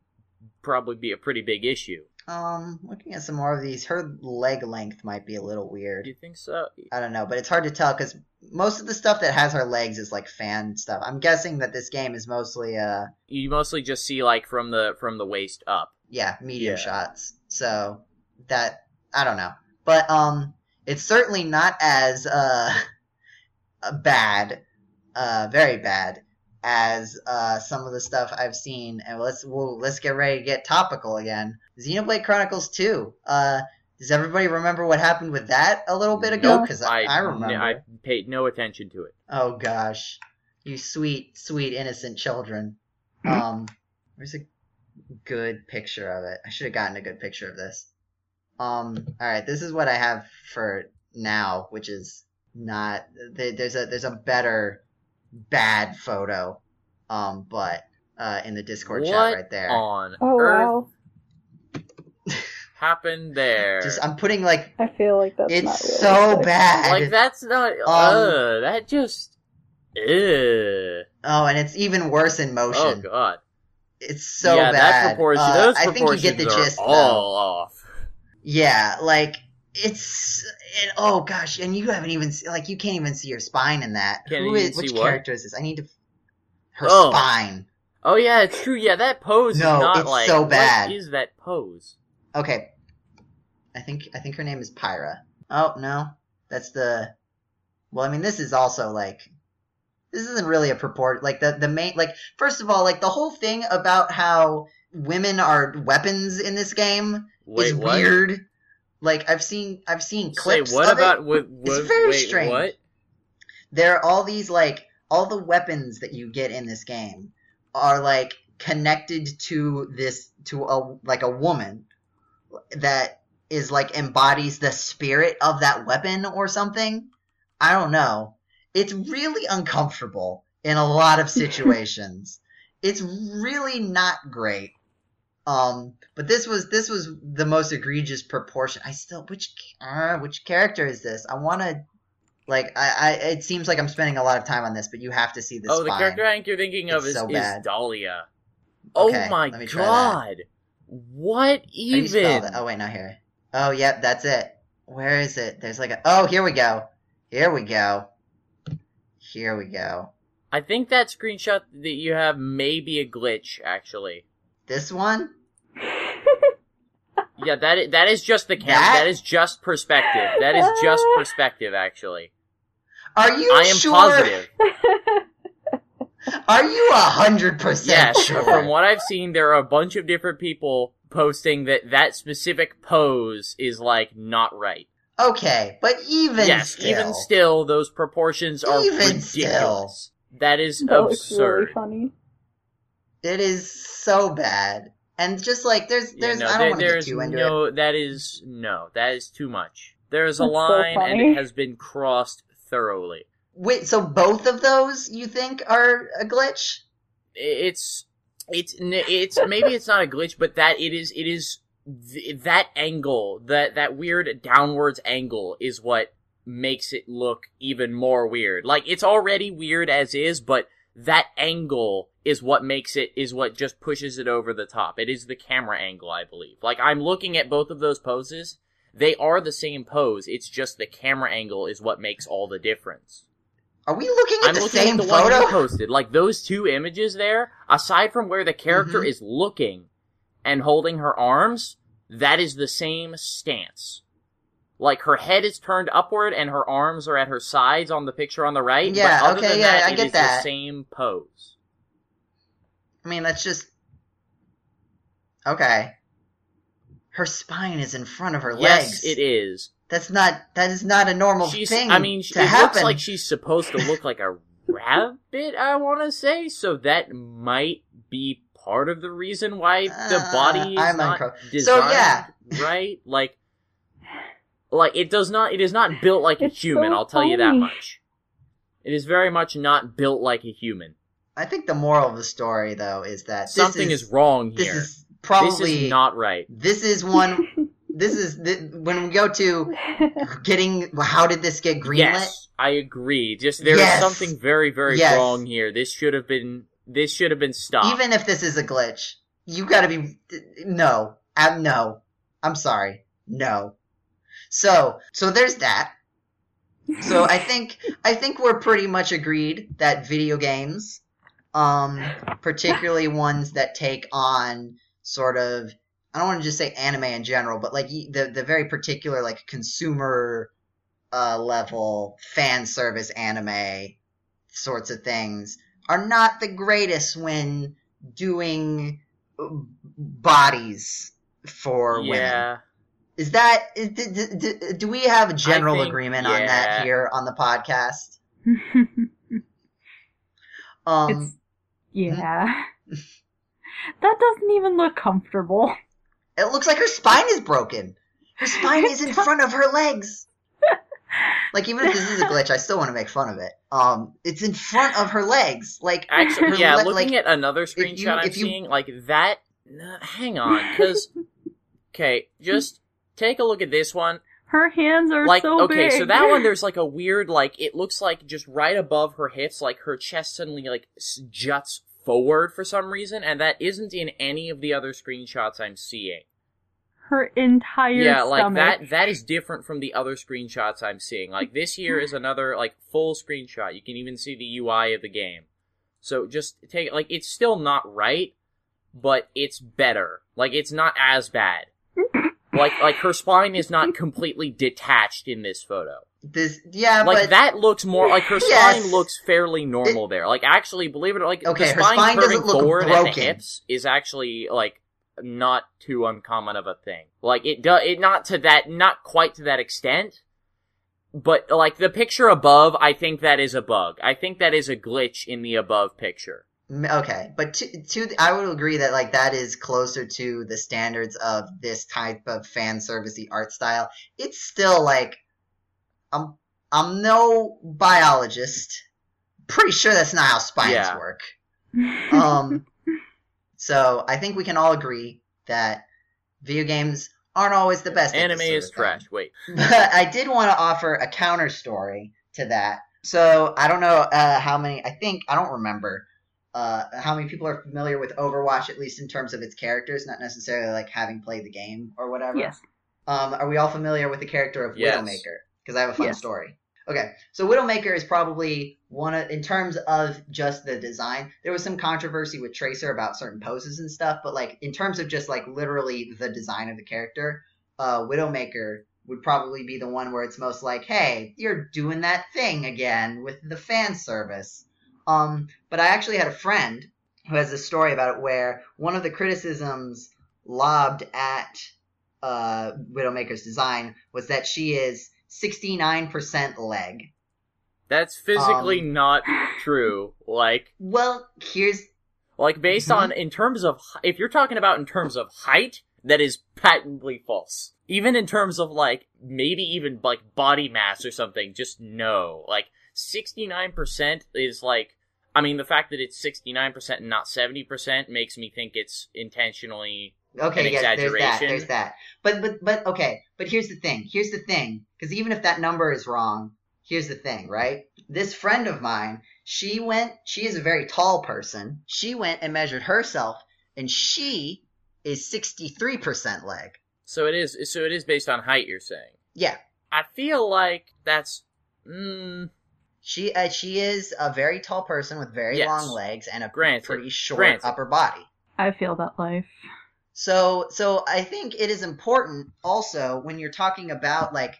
probably be a pretty big issue. Um, looking at some more of these, her leg length might be a little weird. Do you think so? I don't know, but it's hard to tell because most of the stuff that has her legs is like fan stuff. I'm guessing that this game is mostly uh You mostly just see like from the from the waist up. yeah medium Yeah. shots. So that I don't know, but um, it's certainly not as uh <laughs> bad, uh, very bad as uh some of the stuff I've seen. And let's we'll, let's get ready to get topical again. Xenoblade Chronicles Two. Uh, does everybody remember what happened with that a little bit ago? No. Because I, I remember. I paid no attention to it. Oh gosh, you sweet, sweet, innocent children. Hmm? Um, where's a good picture of it? I should have gotten a good picture of this. Um, all right, this is what I have for now, which is not. There's a there's a better bad photo. Um, but uh, in the Discord what chat right there. on Oh earth wow. Happened there? Just I'm putting like I feel like that's not it's so realistic. bad. like that's not. Um, uh, that just. Ugh. Oh, and it's even worse in motion. Oh god. it's so bad. yeah, bad. that proportion. Uh, those I proportions think you get the are gist. though. all off. Yeah, like it's and, oh gosh, and you haven't even like you can't even see your spine in that. Can't Who even is which what? character is this? I need to her Oh. spine. Oh yeah, it's true. Yeah, that pose No, is not it's like so bad. What is that pose? Okay, I think I think her name is Pyra. Oh no, that's the. Well, I mean, this is also like this isn't really a purport. Like the the main like first of all, like the whole thing about how women are weapons in this game Wait, is what? weird. Like I've seen I've seen Say clips. what of it. about what? what very wait, strange. What? there are all these like all the weapons that you get in this game are like connected to this to a like a woman that is like embodies the spirit of that weapon or something i don't know it's really uncomfortable in a lot of <laughs> situations it's really not great um but this was this was the most egregious proportion i still which uh, which character is this i want to like I, I, it seems like I'm spending a lot of time on this, but you have to see this. Oh, the character I think you're thinking of It's is, so is. Dahlia. Okay, oh my let me try that. god! What How do you spell even? Oh wait, not here. Oh yep, that's it. Where is it? There's like a. Oh, here we go. Here we go. Here we go. I think that screenshot that you have may be a glitch. Actually, This one. <laughs> yeah, that is, that is just the cam. That- that is just perspective. That is just <laughs> perspective. Actually, Are you I am sure? positive. <laughs> Are you a hundred percent Yes, sure? from what I've seen, there are a bunch of different people posting that that specific pose is like not right. Okay, but even yes, still, even still, those proportions are Even ridiculous. still. That is that looks really funny. it is so bad. And just like there's, Yeah, there's, no, I don't there- want to get there's too into it. no, that is no, that is too much. There is a That's so line, and it has been crossed thoroughly. Wait, so both of those you think are a glitch? It's, it's, it's maybe it's not a glitch, but that it is, it is th- that angle, that that weird downwards angle, is what makes it look even more weird. Like it's already weird as is, but that angle is what makes it is what just pushes it over the top. It is the camera angle, I believe. Like I'm looking at both of those poses. They are the same pose. It's just the camera angle is what makes all the difference. Are we looking at I'm the looking same at the one photo? posted. Like those two images there, aside from where the character Mhm. is looking and holding her arms, that is the same stance. Like her head is turned upward and her arms are at her sides on the picture on the right. Yeah, but other okay, than yeah, that, I it get is that. the same pose. I mean, that's just okay. Her spine is in front of her Yes, legs. it is. That's not. That is not a normal She's. thing. I mean, to it happen. looks like she's supposed to look like a rabbit. I want to say so. That might be part of the reason why the Uh, body is I'm not uncro- designed So, yeah. right. Like, like it does not. It is not built like a human. so I'll tell you that much. It is very much not built like a human. I think the moral of the story, though, is that this Something is, is, wrong This is probably this is not right. This is one. This is th- when we go to <laughs> getting. How did this get greenlit? Yes, I agree. Just there is Yes. something very, very Yes. wrong here. This should have been. This should have been stopped. Even if this is a glitch, you got to be no. Um, no. I'm sorry. No. So, so there's that. So I think I think we're pretty much agreed that video games, um, particularly ones that take on sort of I don't want to just say anime in general, but like the the very particular like consumer uh, level fan service anime sorts of things are not the greatest when doing uh, bodies for women. yeah. Is that is, d- d- d- do we have a general think- agreement on that here on the podcast? <laughs> Um, it's yeah. <laughs> that doesn't even look comfortable. It looks like her spine is broken. Her spine is in front of her legs. <laughs> Like even if this is a glitch, I still want to make fun of it. Um, it's in front of her legs. Like Actually, her yeah, le- looking like, at another you- screenshot I'm if you- seeing, like that. nah, hang on, because <laughs> okay, just take a look at this one. Her hands are like so okay, big. so that one <laughs> there's like a weird like it looks like just right above her hips, like her chest suddenly like juts forward for some reason, and that isn't in any of the other screenshots I'm seeing. her entire yeah, like stomach. that that is different from the other screenshots I'm seeing. Like this here is another like full screenshot. You can even see the UI of the game. So just take like it's still not right, but it's better. Like it's not as bad. Like like her spine is not completely detached in this photo. this. Yeah, Like but that looks more like her Yes. spine looks fairly normal there. Like actually, believe it or like Okay, the her spine, spine curving doesn't look forward at the broken. hips is actually like not too uncommon of a thing. Like it does it not to that not quite to that extent. But like the picture above, I think that is a bug. I think that is a glitch in the above picture. Okay, but to, to I would agree that like that is closer to the standards of this type of fan servicey art style. It's still like I'm I'm no biologist. Pretty sure that's not how spines Yeah. work. Um, <laughs> so I think we can all agree that video games aren't always the best. Anime is thing. trash. Wait. <laughs> But I did want to offer a counter story to that. So I don't know uh, how many. I think I don't remember uh, how many people are familiar with Overwatch, at least in terms of its characters, not necessarily like having played the game or whatever. yes. Um, are we all familiar with the character of Yes. Widowmaker? Because I have a fun Yes. story. Okay, so Widowmaker is probably one of, in terms of just the design. There was some controversy with Tracer about certain poses and stuff, but like in terms of just like literally the design of the character, uh, Widowmaker would probably be the one where it's most like, hey, you're doing that thing again with the fan service. Um, but I actually had a friend who has a story about it where one of the criticisms lobbed at uh, Widowmaker's design was that she is 69% leg. That's physically Um, not true. Like Well, here's Like based Mhm. on in terms of if you're talking about in terms of height, that is patently false. Even in terms of like maybe even like body mass or something, just no. Like 69% is like I mean the fact that it's 69% and not 70% makes me think it's intentionally okay. An Yes, there's that. There's that. But but but okay. But here's the thing. Here's the thing. Because even if that number is wrong, here's the thing. Right? This friend of mine, she went. She is a very tall person. She went and measured herself, and she is 63% leg. so it is so it is based on height you're saying. Yeah. I feel like that's mm, She uh, she is a very tall person with very Yes. long legs and a Granted. pretty short Granted. upper body. I feel that life. So so I think it is important also when you're talking about like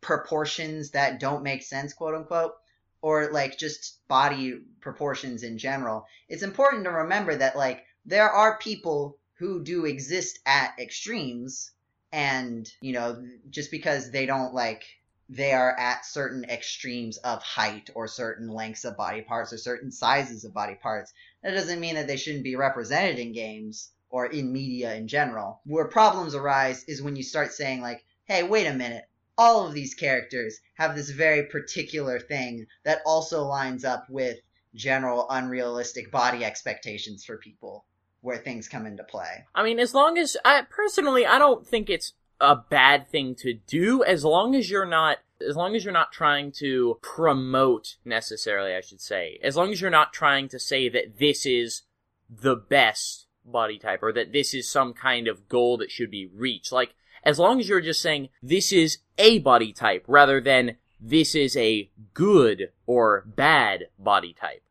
proportions that don't make sense, quote unquote, or like just body proportions in general. It's important to remember that like there are people who do exist at extremes and you know just because they don't like they are at certain extremes of height or certain lengths of body parts or certain sizes of body parts that doesn't mean that they shouldn't be represented in games or in media in general. Where problems arise is when you start saying, like, hey, wait a minute, all of these characters have this very particular thing that also lines up with general unrealistic body expectations for people where things come into play. I mean, as long as I personally, I don't think it's a bad thing to do as long as you're not as long as you're not trying to promote necessarily, I should say. As long as you're not trying to say that this is the best body type or that this is some kind of goal that should be reached. Like as long as you're just saying this is a body type rather than this is a good or bad body type.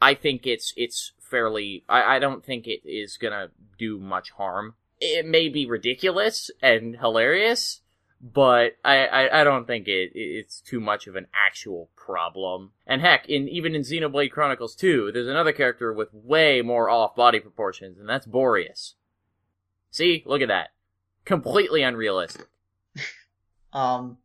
I think it's it's fairly. I, I don't think it is gonna do much harm. It may be ridiculous and hilarious, but I, I, I don't think it it's too much of an actual problem. And heck, in even in Xenoblade Chronicles 2, there's another character with way more off body proportions, and that's Boreas. See, look at that, completely unrealistic. <laughs> Um,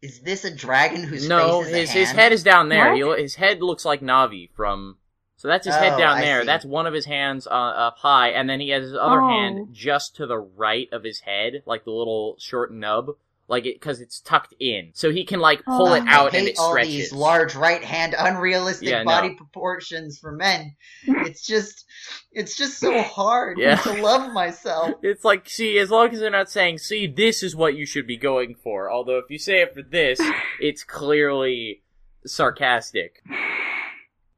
is this a dragon whose no, face is a his his head is down there. What? He, his head looks like Navi from. So that's his head Oh, down I there. see. That's one of his hands uh, up high, and then he has his other Oh. hand just to the right of his head, like the little short nub, like it because it's tucked in, so he can like pull Oh, it I out hate and it all stretches. these large right hand unrealistic Yeah, body no. proportions for men. <laughs> It's just it's just so hard Yeah. to love myself. <laughs> It's like, see, as long as they're not saying, see, this is what you should be going for. Although if you say it for this, <sighs> it's clearly sarcastic. <laughs>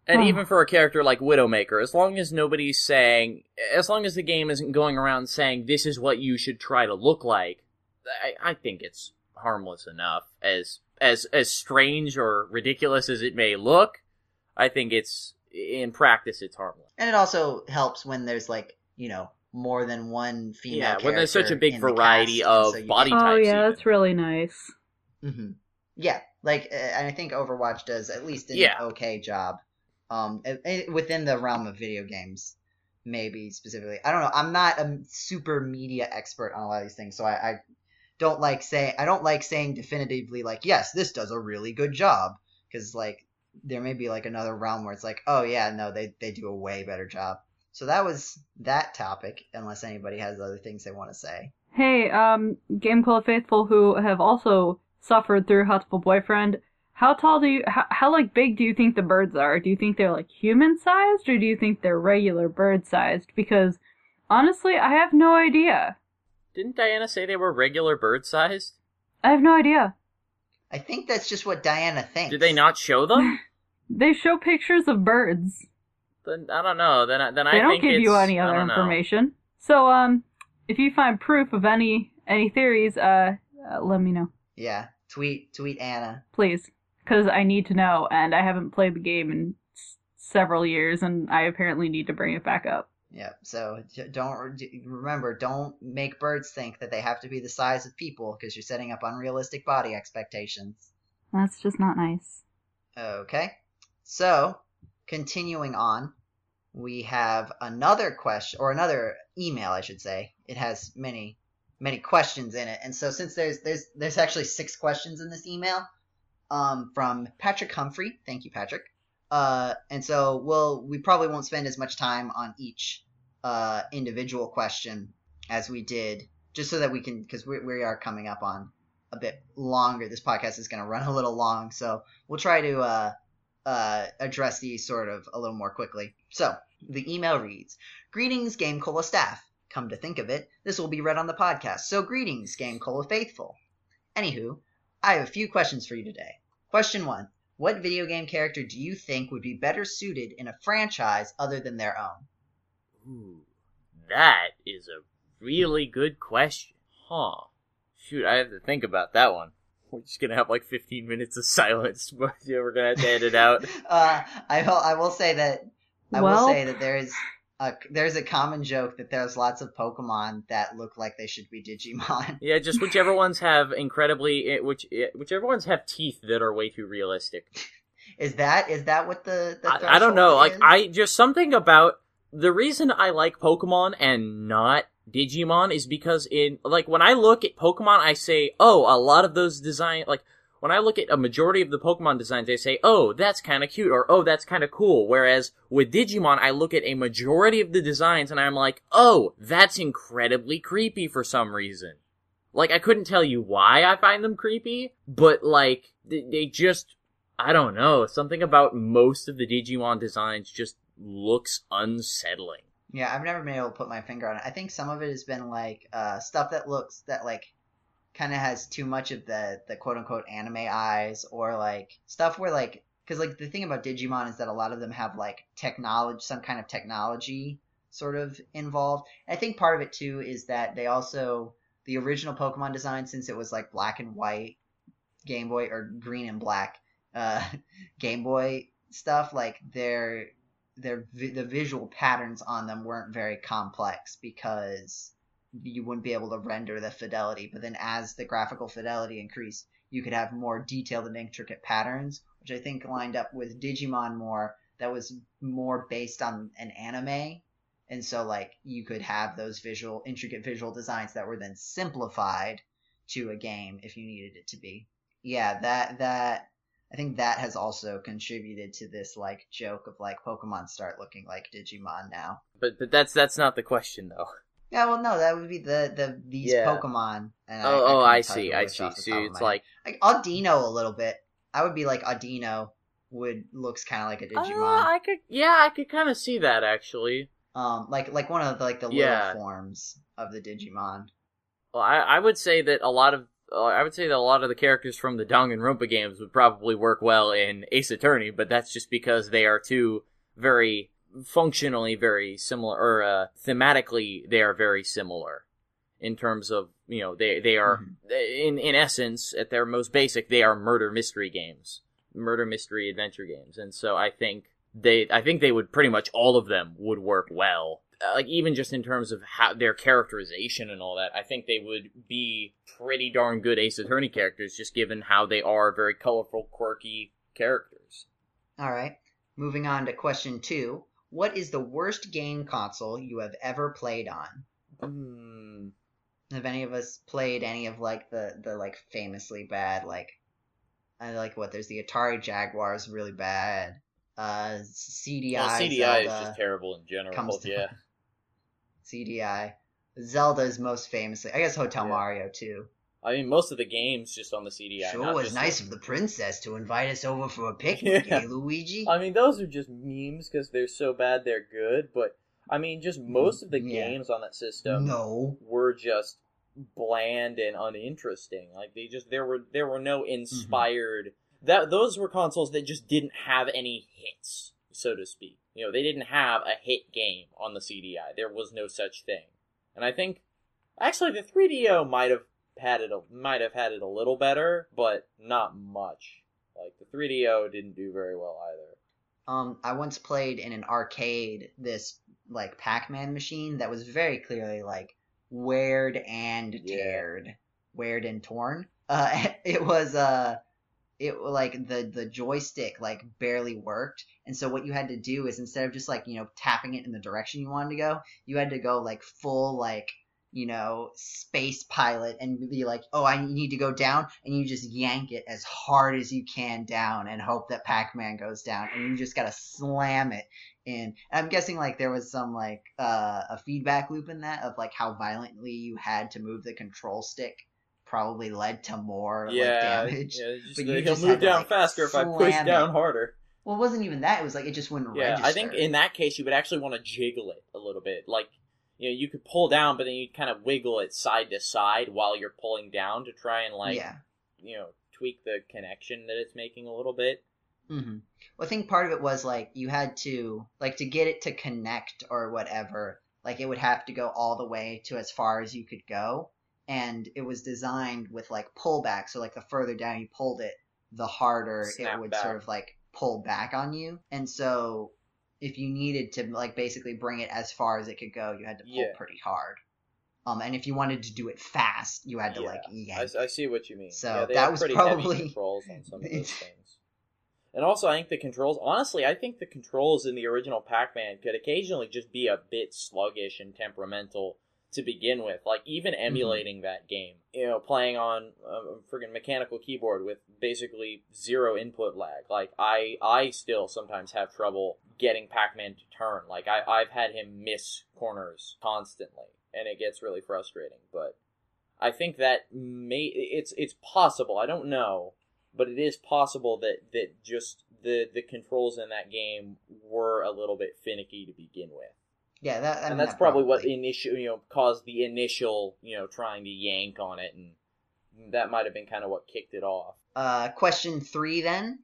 And even for a character like Widowmaker, as long as nobody's saying, as long as the game isn't going around saying this is what you should try to look like, I, I think it's harmless enough. As as as strange or ridiculous as it may look, I think it's in practice it's harmless. And it also helps when there's like, you know, more than one female Yeah, when there's such a big variety cast, of so you body get- Oh yeah, even. that's really nice. hmm Yeah, like uh, I think Overwatch does at least an Yeah. okay job, um, within the realm of video games, maybe specifically. I don't know. I'm not a super media expert on a lot of these things, so I, I don't like say I don't like saying definitively like yes, this does a really good job because like there may be like another realm where it's like oh yeah no they they do a way better job. So that was that topic. Unless anybody has other things they want to say. Hey, um, Game Cola Faithful who have also suffered through Hatoful Boyfriend, how tall do you, how, how like big do you think the birds are? Do you think they're like human sized or do you think they're regular bird sized? Because honestly, I have no idea. Didn't Diana say they were regular bird sized? I have no idea. I think that's just what Diana thinks. Did they not show them? <laughs> They show pictures of birds. then I don't know. Then I, then They I don't think give you any other don't know. information. So, um, if you find proof of any any theories, uh, uh let me know, Yeah, tweet tweet Anna. please, because I need to know, and I haven't played the game in s- several years, and I apparently need to bring it back up. Yeah, so don't remember. Don't make birds think that they have to be the size of people because you're setting up unrealistic body expectations. That's just not nice. Okay, so continuing on, we have another question or another email, I should say. It has many many questions in it, and so since there's there's there's actually six questions in this email, um, from Patrick Humphrey. Thank you, Patrick. Uh, and so we'll we probably won't spend as much time on each uh, individual question as we did, just so that we can because we, we are coming up on a bit longer. This podcast is going to run a little long, so we'll try to uh, uh, address these sort of a little more quickly. So the email reads: "Greetings, Game Cola staff. Come to think of it, this will be read on the podcast. So greetings, Game Cola faithful. Anywho, I have a few questions for you today. Question one: What video game character do you think would be better suited in a franchise other than their own? Ooh, that is a really good question. Huh. Shoot, I have to think about that one. We're just gonna have like 15 minutes of <laughs> silence, but yeah, we're gonna have to edit out. <laughs> Uh, I will. I will say that. I Well- will say that there is. There's a common joke that there's lots of Pokemon that look like they should be Digimon. <laughs> Yeah, just whichever <laughs> ones have incredibly, eh, which eh, whichever ones have teeth that are way too realistic. Is that is that what the? the I, I don't know. threshold Like? I just something about the reason I like Pokemon and not Digimon is because in like when I look at Pokemon, I say, oh, a lot of those design like when I look at a majority of the Pokemon designs, I say, oh, that's kind of cute or oh, that's kind of cool. Whereas with Digimon, I look at a majority of the designs and I'm like, oh, that's incredibly creepy for some reason. Like I couldn't tell you why I find them creepy, but like they, they just I don't know. Something about most of the Digimon designs just looks unsettling. Yeah, I've never been able to put my finger on it. I think some of it has been like uh, stuff that looks that like kind of has too much of the the quote unquote anime eyes, or like stuff where like because like the thing about Digimon is that a lot of them have like technology, some kind of technology sort of involved. I think part of it too is that they also the original Pokemon design, since it was like black and white Game Boy or green and black uh, <laughs> Game Boy stuff, like their their the visual patterns on them weren't very complex because you wouldn't be able to render the fidelity. But then as the graphical fidelity increased, you could have more detailed and intricate patterns, which I think lined up with Digimon more. That was more based on an anime, and so like you could have those visual, intricate visual designs that were then simplified to a game if you needed it to be. Yeah, that that I think that has also contributed to this like joke of like Pokemon start looking like Digimon now. But but that's that's not the question though. Yeah, well, no, that would be the the these Yeah. Pokemon. And Oh, oh, couldn't I see, I see. So it's like, like Audino a little bit. I would be like Audino would looks kind of like a uh, Digimon. I could, yeah, I could kind of see that actually. Um, like like one of the, like the Yeah. little forms of the Digimon. Well, I, I would say that a lot of uh, I would say that a lot of the characters from the Danganronpa games would probably work well in Ace Attorney, but that's just because they are two very functionally very similar, or uh, thematically they are very similar in terms of you know they they are in in essence at their most basic they are murder mystery games, murder mystery adventure games, and so I think they I think they would pretty much all of them would work well. Uh, Like even just in terms of how their characterization and all that, I think they would be pretty darn good Ace Attorney characters, just given how they are very colorful, quirky characters. All right. Moving on to question two. What is the worst game console you have ever played on? Hmm. Have any of us played any of like the the like famously bad like I like what there's the Atari Jaguar is really bad. Uh CDI, Well, CDI is just terrible in general. comes to- yeah. CDI. Zelda is most famously. I guess Hotel Yeah. Mario too. I mean, most of the games just on the CDI. sure was nice the- of the princess to invite us over for a <laughs> picnic, Yeah. eh, Luigi? I mean, those are just memes because they're so bad they're good. But I mean, just most of the Mm, Yeah. games on that system no. were just bland and uninteresting. Like they just there were there were no inspired that those were consoles that just didn't have any hits, so to speak. You know, they didn't have a hit game on the CDI. There was no such thing. And I think actually the 3DO might have had it a, might have had it a little better, but not much. Like the 3DO didn't do very well either. Um, I once played in an arcade this like Pac-Man machine that was very clearly like weared and Yeah. teared, weared and torn. <laughs> Uh, it was uh, it like the the joystick like barely worked, and so what you had to do is instead of just like you know tapping it in the direction you wanted to go, you had to go like full like you know space pilot and be like, oh, I need to go down, and you just yank it as hard as you can down and hope that Pac-Man goes down, and you just gotta slam it in. And I'm guessing like there was some like uh, a feedback loop in that of like how violently you had to move the control stick probably led to more like damage. yeah, just, But you he'll just move to, down like, faster if I push slam down it. harder. Well, it wasn't even that. It was like it just wouldn't Yeah, register. I think in that case you would actually want to jiggle it a little bit. Like, you know, you could pull down, but then you'd kind of wiggle it side to side while you're pulling down to try and like, yeah. you know, tweak the connection that it's making a little bit. hmm Well, I think part of it was like you had to like to get it to connect or whatever. Like it would have to go all the way to as far as you could go, and it was designed with like pullback. So like the further down you pulled it, the harder Snap it would back. sort of like pull back on you. And so if you needed to like basically bring it as far as it could go, you had to pull Yeah. pretty hard. Um, and if you wanted to do it fast, you had to Yeah, like yank. I, I see what you mean. So yeah, that was probably- controls on some of those <laughs> things. And also, I think the controls. Honestly, I think the controls in the original Pac-Man could occasionally just be a bit sluggish and temperamental to begin with. Like even Mm-hmm. emulating that game, you know, playing on a friggin' mechanical keyboard with basically zero input lag. Like I, I still sometimes have trouble getting Pac-Man to turn. Like I, I've had him miss corners constantly, and it gets really frustrating. But I think that may it's it's possible. I don't know, but it is possible that that just the the controls in that game were a little bit finicky to begin with, yeah, that I mean, and that's that probably, what initial you know caused the initial you know trying to yank on it, and that might have been kind of what kicked it off. Uh, question three then.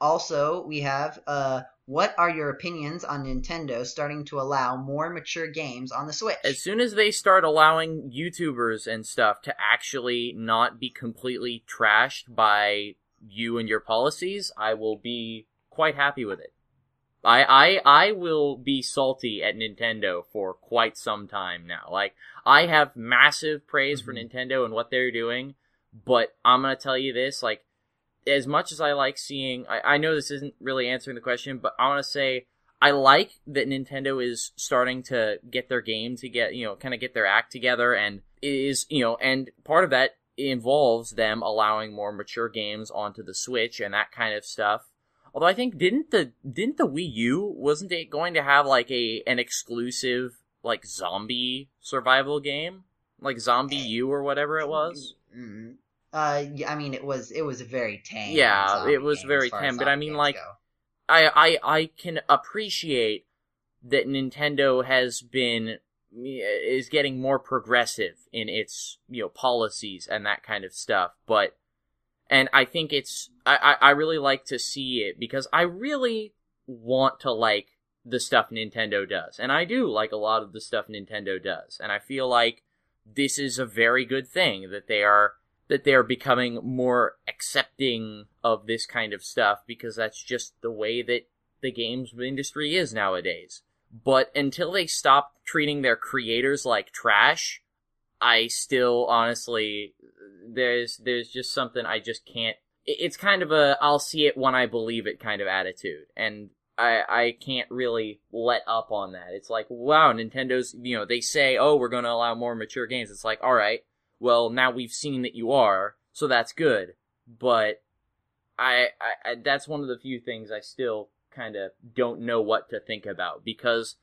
Also, we have uh, what are your opinions on Nintendo starting to allow more mature games on the Switch? As soon as they start allowing YouTubers and stuff to actually not be completely trashed by you and your policies, I will be quite happy with it. I, I, I will be salty at Nintendo for quite some time now. Like, I have massive praise for Mhm. Nintendo and what they're doing, but I'm gonna tell you this, like, as much as I like seeing, I, I know this isn't really answering the question, but I want to say I like that Nintendo is starting to get their game to get, you know, kind of get their act together and is, you know, and part of that involves them allowing more mature games onto the Switch and that kind of stuff. Although I think didn't the didn't the Wii U wasn't it going to have like a an exclusive like zombie survival game, like ZombiU or whatever it was. Mm, Uh, I mean, it was it was very tame. Yeah, it was game very tame, but I mean, like, go. I I I can appreciate that Nintendo has been is getting more progressive in its you know policies and that kind of stuff, but and I think it's I I I really like to see it because I really want to like the stuff Nintendo does, and I do like a lot of the stuff Nintendo does, and I feel like this is a very good thing that they are that they're becoming more accepting of this kind of stuff because that's just the way that the games industry is nowadays. But until they stop treating their creators like trash, I still honestly there's there's just something I just can't it's kind of a I'll see it when I believe it kind of attitude and I I can't really let up on that. It's like wow, Nintendo's you know, they say, "Oh, we're going to allow more mature games." It's like, "All right, well, now we've seen that you are, so that's good." But I, I, I that's one of the few things I still kind of don't know what to think about because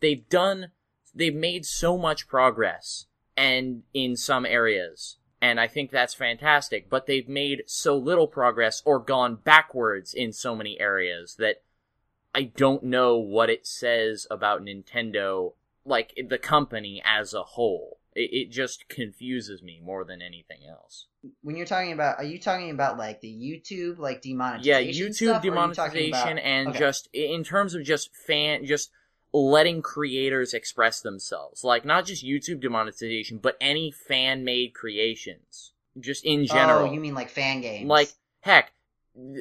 they've done they've made so much progress and in some areas and I think that's fantastic but they've made so little progress or gone backwards in so many areas that I don't know what it says about Nintendo like the company as a whole it, it just confuses me more than anything else when you're talking about, are you talking about like the YouTube like demonetization? yeah youtube stuff, you demonetization about- and okay. just in terms of just fan just letting creators express themselves like not just youtube demonetization but any fan made creations just in oh, general Oh, you mean like fan games? like heck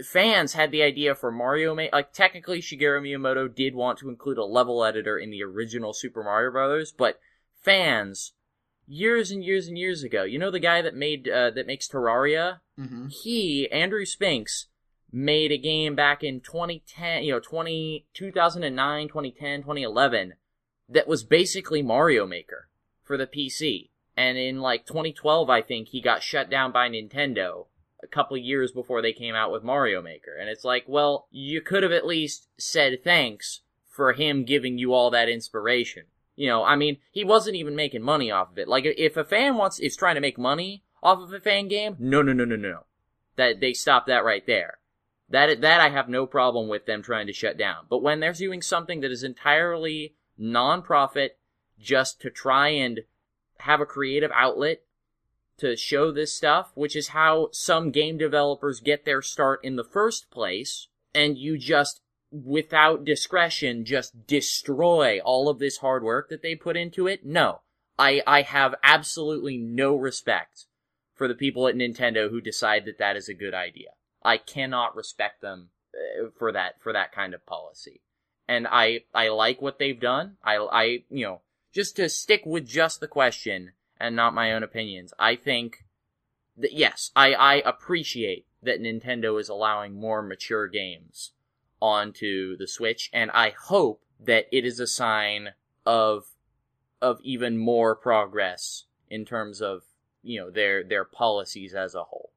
fans had the idea for mario Ma- like technically shigeru miyamoto did want to include a level editor in the original super mario brothers but fans years and years and years ago you know the guy that made uh, that makes terraria? Hmm he andrew spinks made a game back in 2010 you know 20 2009 2010 2011 that was basically mario maker for the pc and in like 2012 i think he got shut down by nintendo a couple years before they came out with mario maker. And it's like well you could have at least said thanks for him giving you all that inspiration you know i mean he wasn't even making money off of it. Like if a fan wants is trying to make money off of a fan game no no no no no. That they stop that right there. That that I have no problem with them trying to shut down. But when they're doing something that is entirely non-profit just to try and have a creative outlet to show this stuff, which is how some game developers get their start in the first place, and you just without discretion just destroy all of this hard work that they put into it. No. I I have absolutely no respect for the people at Nintendo who decide that that is a good idea. I cannot respect them uh, for that for that kind of policy. And I I like what they've done. I I you know just to stick with just the question and not my own opinions. I think that yes, I I appreciate that Nintendo is allowing more mature games onto the Switch and I hope that it is a sign of of even more progress in terms of you know their their policies as a whole.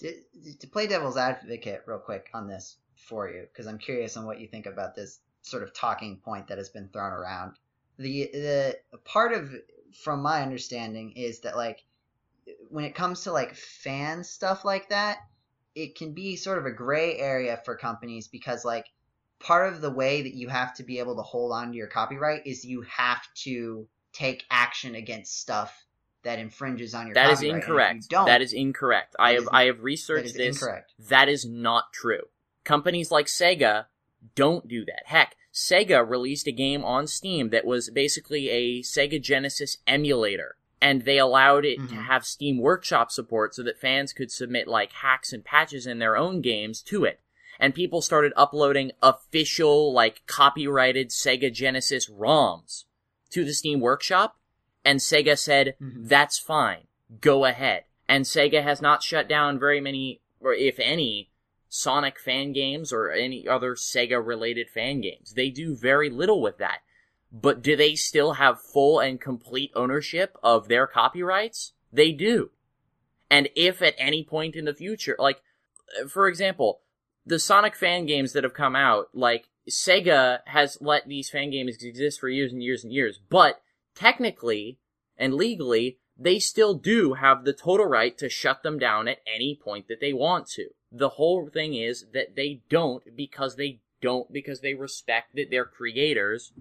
to, to play devil's advocate real quick on this for you because i'm curious on what you think about this sort of talking point that has been thrown around the the part of from my understanding is that like when it comes to like fan stuff like that it can be sort of a gray area for companies because like part of the way that you have to be able to hold on to your copyright is you have to take action against stuff that infringes on your That is incorrect. don't That is incorrect. I That have is- I have researched is this. incorrect That is not true. Companies like Sega don't do that. Heck, Sega released a game on Steam that was basically a Sega Genesis emulator. And they allowed it to Mhm. have Steam Workshop support so that fans could submit like hacks and patches in their own games to it. And people started uploading official, like copyrighted Sega Genesis ROMs to the Steam Workshop. And Sega said, Mhm. that's fine. Go ahead. And Sega has not shut down very many, or if any, Sonic fan games or any other Sega related fan games. They do very little with that. But do they still have full and complete ownership of their copyrights? They do. And if at any point in the future, like, for example, the Sonic fan games that have come out, like, Sega has let these fan games exist for years and years and years, but technically and legally, they still do have the total right to shut them down at any point that they want to. The whole thing is that they don't because they don't because they respect that their creators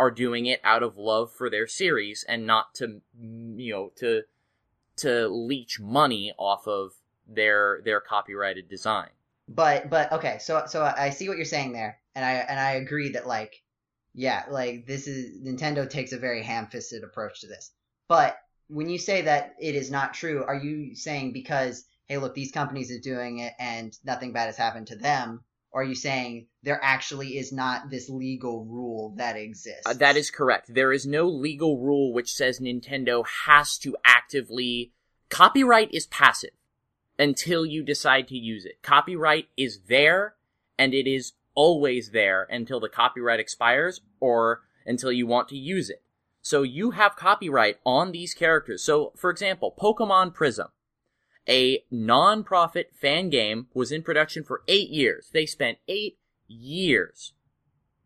are doing it out of love for their series and not to you know to to leech money off of their their copyrighted design. But but okay, so so I see what you're saying there, and I and I agree that like yeah, like this is Nintendo takes a very ham-fisted approach to this. But when you say that it is not true, are you saying because hey, look, these companies are doing it and nothing bad has happened to them? Or are you saying there actually is not this legal rule that exists? Uh, that is correct. There is no legal rule which says Nintendo has to actively. Copyright is passive until you decide to use it. Copyright is there, and it is always there until the copyright expires or until you want to use it. So you have copyright on these characters. So, for example, Pokemon Prism, a non-profit fan game, was in production for eight years. They spent eight years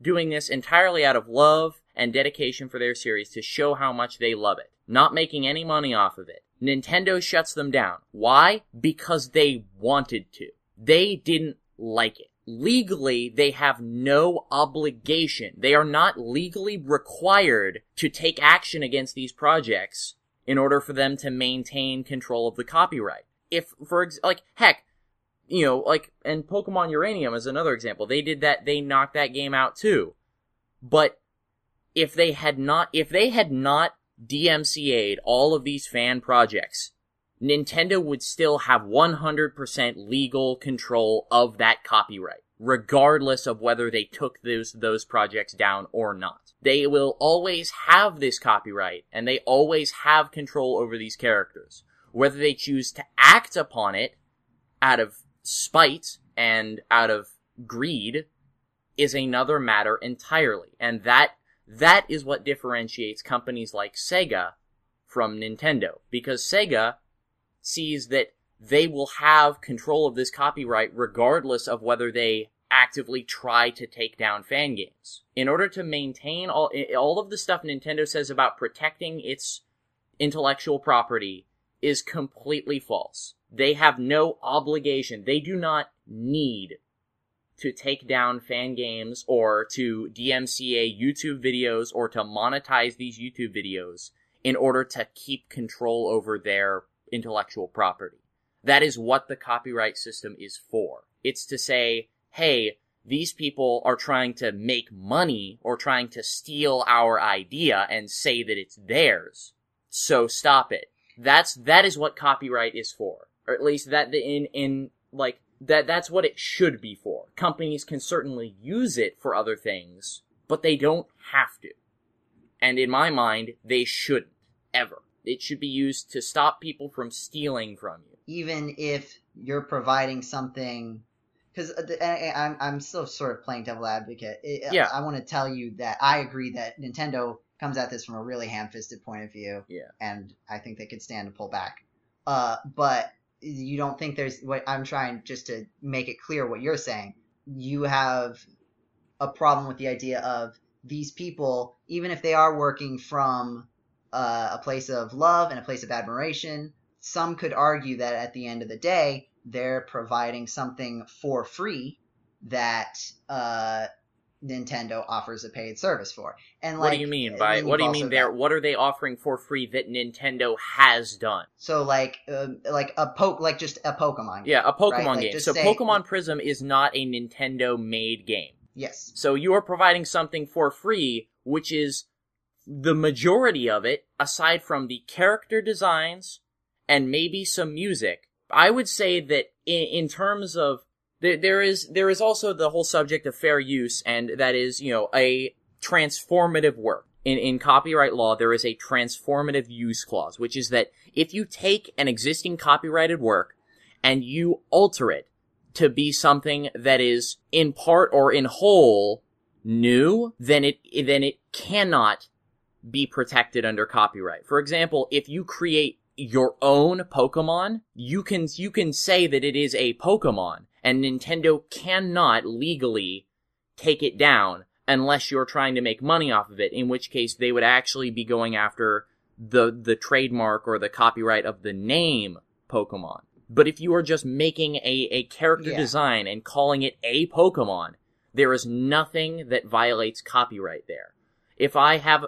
doing this entirely out of love and dedication for their series to show how much they love it, not making any money off of it. Nintendo shuts them down. Why? Because they wanted to. They didn't like it legally they have no obligation. They are not legally required to take action against these projects in order for them to maintain control of the copyright. If, for ex- like, heck, you know, like, and Pokemon Uranium is another example. They did that, they knocked that game out too. But if they had not, if they had not DMCA'd all of these fan projects, Nintendo would still have 100% legal control of that copyright, regardless of whether they took those, those projects down or not. They will always have this copyright, and they always have control over these characters. Whether they choose to act upon it out of spite and out of greed is another matter entirely. And that, that is what differentiates companies like Sega from Nintendo. Because Sega sees that they will have control of this copyright regardless of whether they actively try to take down fan games. In order to maintain all, all of the stuff Nintendo says about protecting its intellectual property is completely false. They have no obligation. They do not need to take down fan games or to DMCA YouTube videos or to monetize these YouTube videos in order to keep control over their intellectual property. That is what the copyright system is for. It's to say, hey, these people are trying to make money or trying to steal our idea and say that it's theirs. So stop it. That's, that is what copyright is for. Or at least that in, in, like, that, that's what it should be for. Companies can certainly use it for other things, but they don't have to. And in my mind, they shouldn't. Ever. It should be used to stop people from stealing from you. Even if you're providing something, because uh, I'm I'm still sort of playing devil advocate. Yeah. I, I want to tell you that I agree that Nintendo comes at this from a really ham-fisted point of view. Yeah. And I think they could stand to pull back. Uh, but you don't think there's what I'm trying just to make it clear what you're saying. You have a problem with the idea of these people, even if they are working from uh, a place of love and a place of admiration. Some could argue that at the end of the day, they're providing something for free that uh, Nintendo offers a paid service for. And like, what do you mean by what do you mean there? What are they offering for free that Nintendo has done? So like uh, like a poke like just a Pokemon. Game, yeah, a Pokemon right? like game. So say, Pokemon Prism is not a Nintendo made game. Yes. So you are providing something for free, which is the majority of it, aside from the character designs and maybe some music, I would say that in, in terms of there, there is there is also the whole subject of fair use, and that is you know a transformative work. In, in copyright law, there is a transformative use clause, which is that if you take an existing copyrighted work and you alter it to be something that is in part or in whole new, then it then it cannot be protected under copyright. For example, if you create your own Pokemon, you can you can say that it is a Pokemon, and Nintendo cannot legally take it down unless you're trying to make money off of it, in which case they would actually be going after the the trademark or the copyright of the name Pokemon. But if you are just making a, a character Yeah. design and calling it a Pokemon, there is nothing that violates copyright there. If I have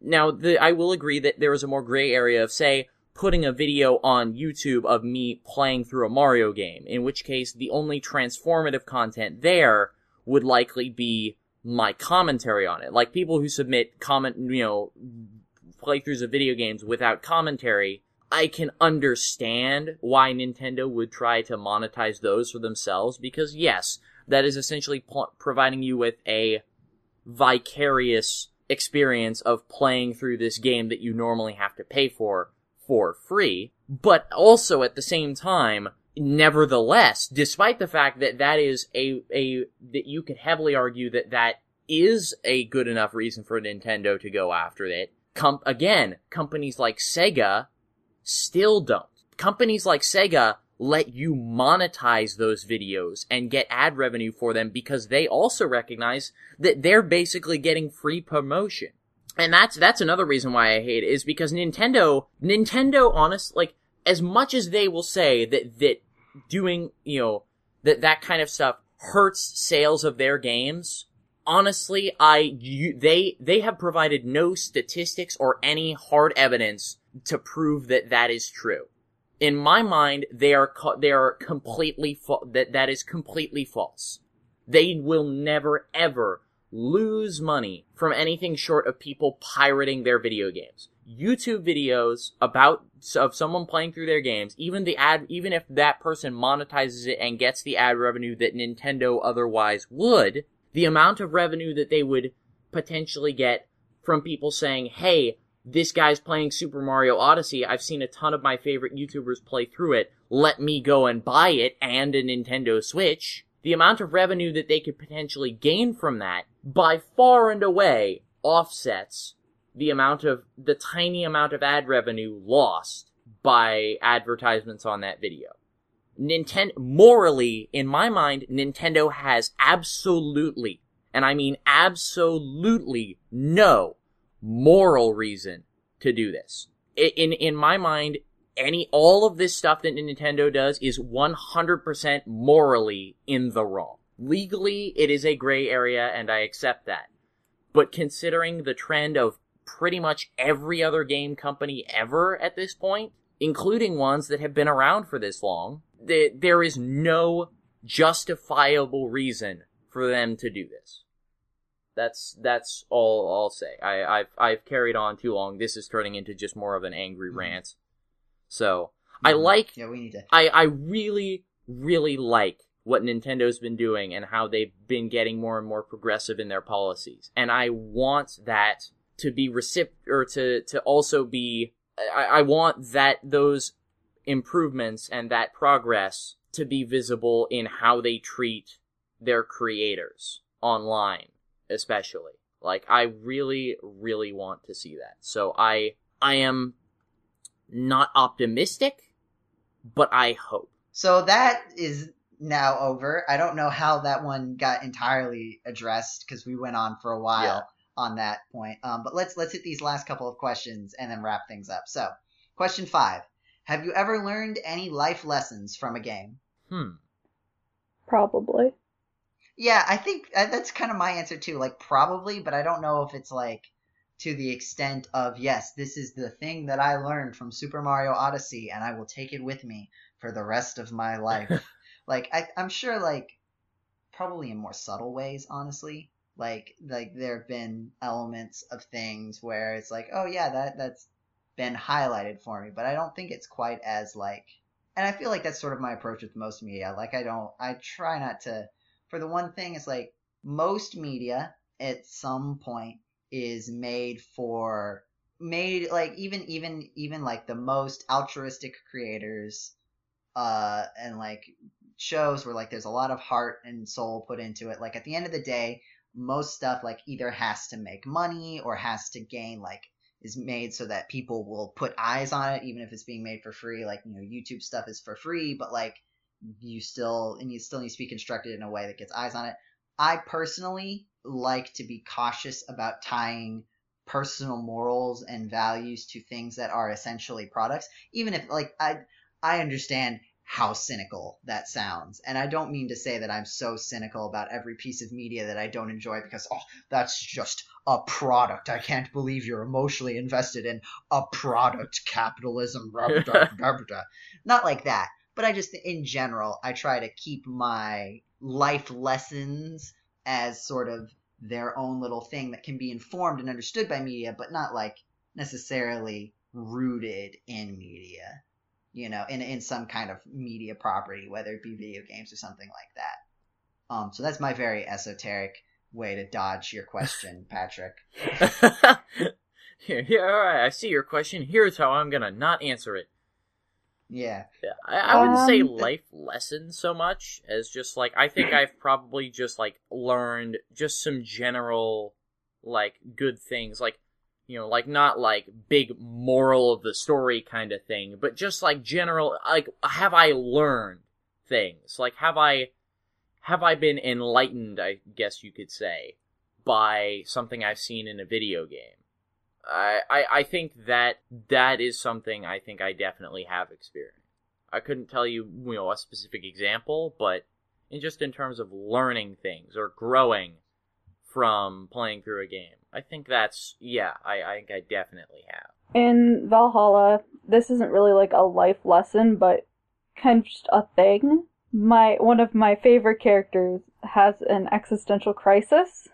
now, the, I will agree that there is a more gray area of, say, putting a video on YouTube of me playing through a Mario game, in which case the only transformative content there would likely be my commentary on it. Like people who submit comment, you know, playthroughs of video games without commentary, I can understand why Nintendo would try to monetize those for themselves because yes, that is essentially pl- providing you with a vicarious experience of playing through this game that you normally have to pay for for free, but also at the same time, nevertheless, despite the fact that that is a, a, that you could heavily argue that that is a good enough reason for Nintendo to go after it, com- again, companies like Sega still don't. Companies like Sega let you monetize those videos and get ad revenue for them because they also recognize that they're basically getting free promotion. And that's that's another reason why I hate it is because Nintendo Nintendo honest like as much as they will say that that doing, you know, that that kind of stuff hurts sales of their games, honestly, I you, they they have provided no statistics or any hard evidence to prove that that is true. In my mind, they are they are completely fa- that that is completely false. They will never ever lose money from anything short of people pirating their video games. YouTube videos about of someone playing through their games, even the ad, even if that person monetizes it and gets the ad revenue that Nintendo otherwise would, the amount of revenue that they would potentially get from people saying, "Hey, this guy's playing Super Mario Odyssey. I've seen a ton of my favorite YouTubers play through it. Let me go and buy it and a Nintendo Switch." The amount of revenue that they could potentially gain from that by far and away offsets the amount of the tiny amount of ad revenue lost by advertisements on that video. Nintendo morally in my mind Nintendo has absolutely and I mean absolutely no moral reason to do this. In in my mind any all of this stuff that Nintendo does is 100% morally in the wrong. Legally it is a gray area and I accept that. But considering the trend of pretty much every other game company ever at this point, including ones that have been around for this long, th- there is no justifiable reason for them to do this. That's that's all I'll say. I, I've I've carried on too long. This is turning into just more of an angry Mhm. rant. So I like Yeah, we need to. I, I really, really like what Nintendo's been doing and how they've been getting more and more progressive in their policies. And I want that to be recip or to, to also be, I, I want that those improvements and that progress to be visible in how they treat their creators online, especially. Like, I really, really want to see that. So I, I am not optimistic, but I hope. So that is now over. I don't know how that one got entirely addressed because we went on for a while Yeah. on that point. Um, but let's let's hit these last couple of questions and then wrap things up. So, question five: Have you ever learned any life lessons from a game? Hmm. Probably. Yeah, I think uh, that's kind of my answer too. Like probably, but I don't know if it's like to the extent of yes, this is the thing that I learned from Super Mario Odyssey, and I will take it with me for the rest of my life. <laughs> like I, I'm sure, like probably in more subtle ways, honestly. Like like there have been elements of things where it's like, oh yeah, that that's been highlighted for me, but I don't think it's quite as like. And I feel like that's sort of my approach with most media. Like I don't, I try not to for the one thing is like most media at some point is made for made like even even even like the most altruistic creators uh and like shows where like there's a lot of heart and soul put into it like at the end of the day most stuff like either has to make money or has to gain like is made so that people will put eyes on it even if it's being made for free like you know youtube stuff is for free but like you still and you still need to be constructed in a way that gets eyes on it. I personally like to be cautious about tying personal morals and values to things that are essentially products even if like i i understand how cynical that sounds. And i don't mean to say that i'm so cynical about every piece of media that i don't enjoy because oh that's just a product. I can't believe you're emotionally invested in a product capitalism blah, blah, blah, not like that. But i just in general i try to keep my life lessons as sort of their own little thing that can be informed and understood by media, but not like necessarily rooted in media, you know, in in some kind of media property, whether it be video games or something like that. Um, so that's my very esoteric way to dodge your question, <laughs> Patrick. <laughs> yeah, yeah, all right. I see your question. Here's how I'm gonna not answer it. Yeah. Yeah, I, I wouldn't say Um, life lessons so much as just like I think I've <clears throat> probably just like learned just some general like good things, like you know, like not like big moral of the story kind of thing, but just like general like have I learned things? Like have I have I been enlightened, I guess you could say, by something I've seen in a video game? I, I, I think that that is something I think I definitely have experienced. I couldn't tell you, you know, a specific example, but in just in terms of learning things or growing from playing through a game. I think that's yeah, I, I think I definitely have. In VA-11 Hall-A, this isn't really like a life lesson, but kind of just a thing. My one of my favorite characters has an existential crisis,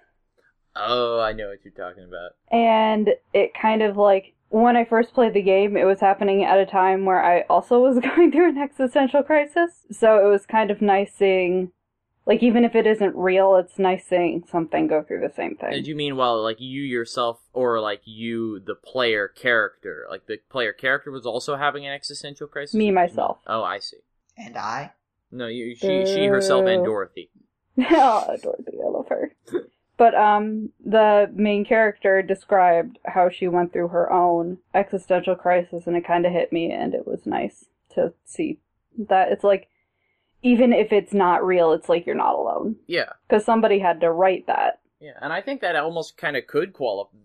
Oh, I know what you're talking about. and it kind of like when I first played the game, it was happening at a time where I also was <laughs> going through an existential crisis. So it was kind of nice seeing, like, even if it isn't real, it's nice seeing something go through the same thing. Did you mean while like you yourself or like you the player character? Like the player character was also having an existential crisis? Me, myself. Oh, I see. And I? No, you she she herself and Dorothy. oh, <laughs> Dorothy, I love her. But um, the main character described how she went through her own existential crisis, and it kind of hit me, and it was nice to see that it's like, even if it's not real, it's like you're not alone Yeah. because somebody had to write that. Yeah, and I think that almost kind of could qualify.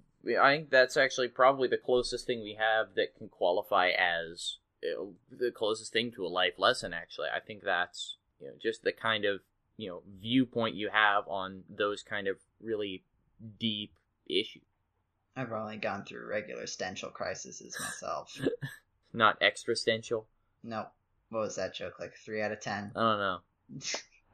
I think that's actually probably the closest thing we have that can qualify as you know, the closest thing to a life lesson. Actually, I think that's you know just the kind of you know viewpoint you have on those kind of really deep issues, I've only gone through regular stential crises myself. <laughs> not existential. no. What was that joke? Like three out of ten? I don't know.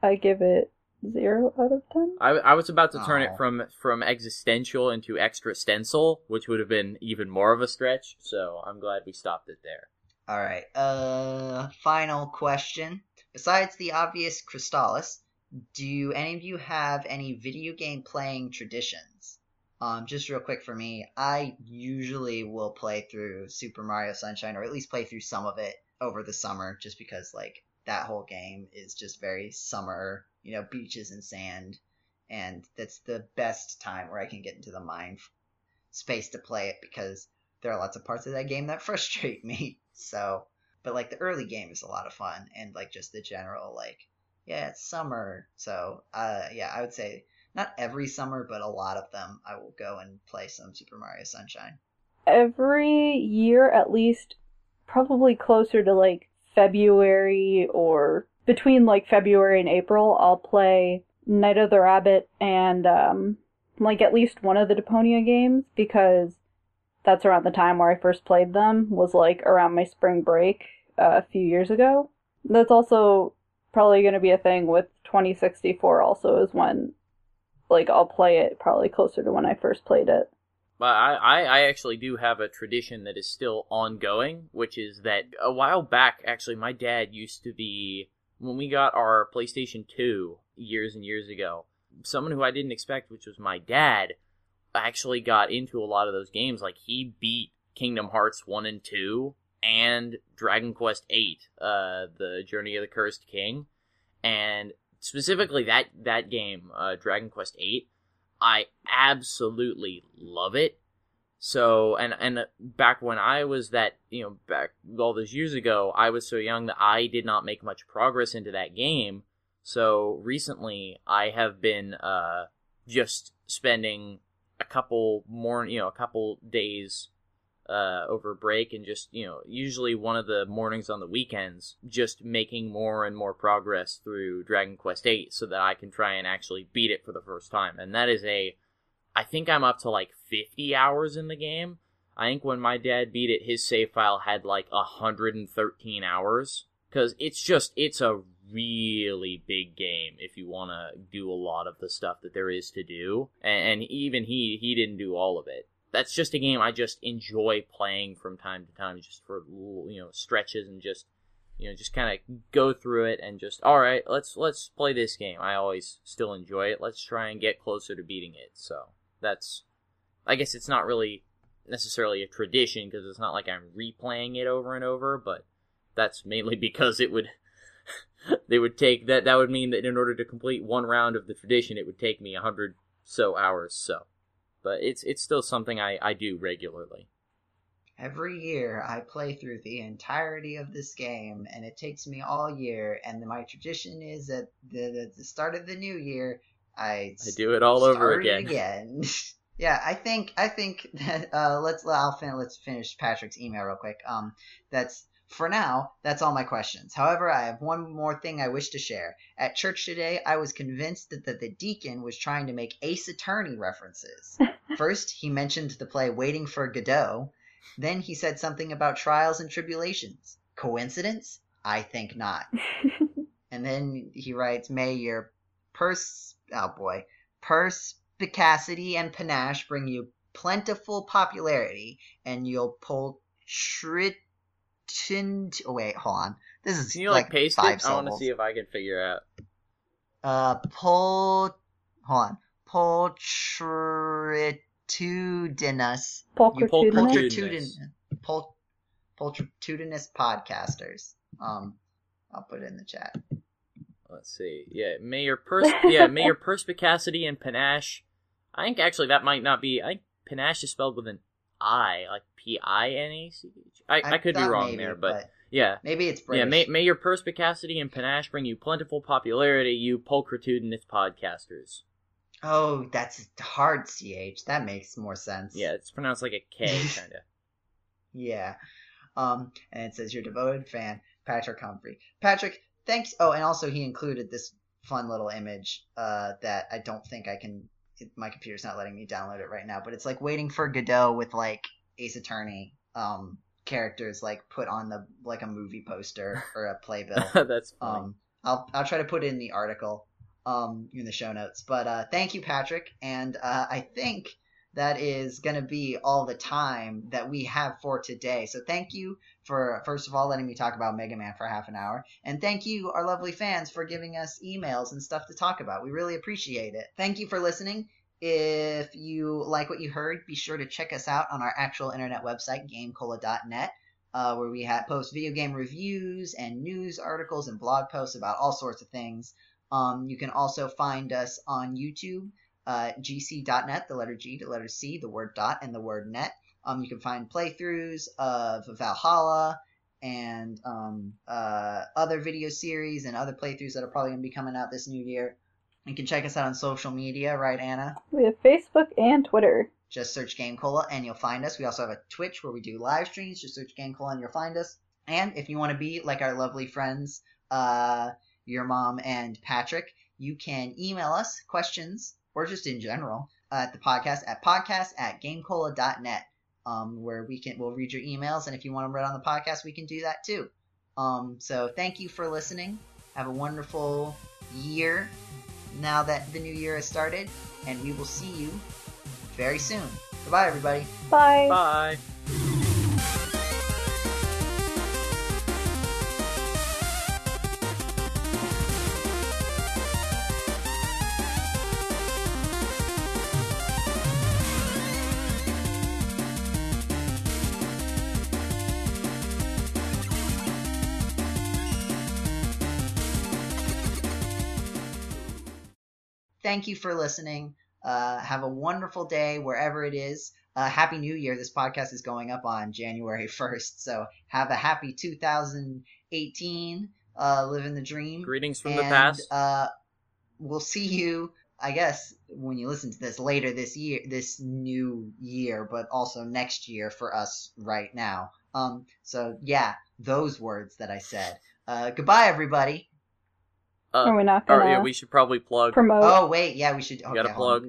I give it zero out of ten. I, I was about to turn Aw. it from from existential into extra stencil, which would have been even more of a stretch. So I'm glad we stopped it there. All right. Uh, final question. Besides the obvious Crystallis, do any of you have any video game playing traditions? Um, just real quick for me, I usually will play through Super Mario Sunshine, or at least play through some of it over the summer, just because like that whole game is just very summer, you know, beaches and sand, and that's the best time where I can get into the mind space to play it because there are lots of parts of that game that <laughs> frustrate me. So, but like the early game is a lot of fun, and like just the general like, yeah, it's summer. So, uh, yeah, I would say not every summer, but a lot of them, I will go and play some Super Mario Sunshine. Every year, at least, probably closer to like February or between like February and April, I'll play Night of the Rabbit and um, like at least one of the Deponia games because that's around the time where I first played them was like around my spring break uh, a few years ago. That's also probably going to be a thing with 2064 also is when like I'll play it probably closer to when I first played it. But I, I, actually do have a tradition that is still ongoing, which is that a while back, actually, my dad used to be, when we got our PlayStation 2 years and years ago, someone who I didn't expect, which was my dad, actually got into a lot of those games. Like, he beat Kingdom Hearts 1 and 2 and Dragon Quest 8, uh, The Journey of the Cursed King. And specifically that, that game, uh, Dragon Quest 8, I absolutely love it. So, and and back when I was that, you know, back all those years ago, I was so young that I did not make much progress into that game. So recently, I have been uh, just spending a couple more, you know, a couple days uh, over break and just you know usually one of the mornings on the weekends just making more and more progress through dragon quest 8 so that i can try and actually beat it for the first time. And that is a i think i'm up to like 50 hours in the game. I think when my dad beat it his save file had like 113 hours. Because it's just it's a really big game if you want to do a lot of the stuff that there is to do. And, and even he he didn't do all of it that's just a game I just enjoy playing from time to time, just for you know stretches and just you know just kind of go through it and just all right, let's let's play this game. I always still enjoy it. Let's try and get closer to beating it. So that's I guess it's not really necessarily a tradition because it's not like I'm replaying it over and over, but that's mainly <laughs> because it would <laughs> they would take that that would mean that in order to complete one round of the tradition it would take me a hundred so hours so but it's it's still something I, I do regularly. Every year, I play through the entirety of this game, and it takes me all year. And my tradition is at the, the, the start of the new year, I I do it all over again. again. <laughs> yeah, I think I think <laughs> that uh, let's I'll fin- let's finish Patrick's email real quick. Um, that's for now, that's all my questions. However, I have one more thing I wish to share. At church today, I was convinced that, that the deacon was trying to make Ace Attorney references. <laughs> First, he mentioned the play Waiting for Godot. Then he said something about trials and tribulations. Coincidence? I think not. <laughs> and then he writes, May your purse, oh boy, perspicacity and panache bring you plentiful popularity, and you'll pull trit Oh wait, hold on. This is Can you like, like paste five it? Syllables. I want to see if I can figure out. Uh, pull. Hold on. Pulchritudinous. Pulchritudinous. Pul- pulchritudinous podcasters. Um, I'll put it in the chat. Let's see. Yeah, may your pers- <laughs> yeah, may your perspicacity and panache. I think actually that might not be. I think panache is spelled with an I, like P I N A C H. I I could be wrong maybe, there, but, but, yeah, maybe it's British. Yeah, may, may your perspicacity and panache bring you plentiful popularity, you pulchritudinous podcasters. Oh, that's hard ch. That makes more sense. Yeah, it's pronounced like a K, <laughs> kind of. yeah. Um, and it says your devoted fan, Patrick Humphrey. Patrick, thanks. Oh, and also he included this fun little image uh, that I don't think I can. It, my computer's not letting me download it right now, but it's like waiting for Godot with like Ace Attorney um, characters like put on the like a movie poster or a playbill. <laughs> That's funny. Um, I'll I'll try to put it in the article um, in the show notes. But uh, thank you, Patrick. And uh, I think that is going to be all the time that we have for today. So thank you for, first of all, letting me talk about Mega Man for half an hour. And thank you, our lovely fans, for giving us emails and stuff to talk about. We really appreciate it. Thank you for listening. If you like what you heard, be sure to check us out on our actual internet website, gamecola.net. Uh, where we have post video game reviews and news articles and blog posts about all sorts of things. Um, you can also find us on YouTube, uh, gc.net, the letter G, the letter C, the word dot, and the word net. Um, you can find playthroughs of VA-11 Hall-A and um, uh, other video series and other playthroughs that are probably going to be coming out this new year. You can check us out on social media, right, Anna? We have Facebook and Twitter. Just search Game Cola and you'll find us. We also have a Twitch where we do live streams. Just search Game Cola and you'll find us. And if you want to be like our lovely friends, uh, your mom and Patrick, you can email us questions or just in general uh, at the podcast at podcast at gamecola.net um, where we can we'll read your emails and if you want them read on the podcast we can do that too um, so thank you for listening have a wonderful year now that the new year has started and we will see you very soon goodbye everybody Bye. Bye. Thank you for listening. Uh, have a wonderful day wherever it is. Uh, happy New Year. This podcast is going up on January <laughs> 1st. So have a happy 2018. uh, living the dream. Greetings from and, the past. Uh, we'll see you, I guess, when you listen to this later this year, this new year, but also next year for us right now. Um, so yeah, those words that I said. Uh, goodbye, everybody. Uh, Are we not gonna yeah, we should probably plug. promote? Oh wait, yeah, we should. Okay, gotta plug.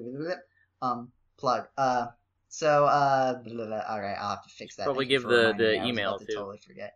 Um, plug. Uh, so uh, blah, blah, blah. all right, I'll have to fix that. Probably give the- the me. I was email, to too. Totally forget.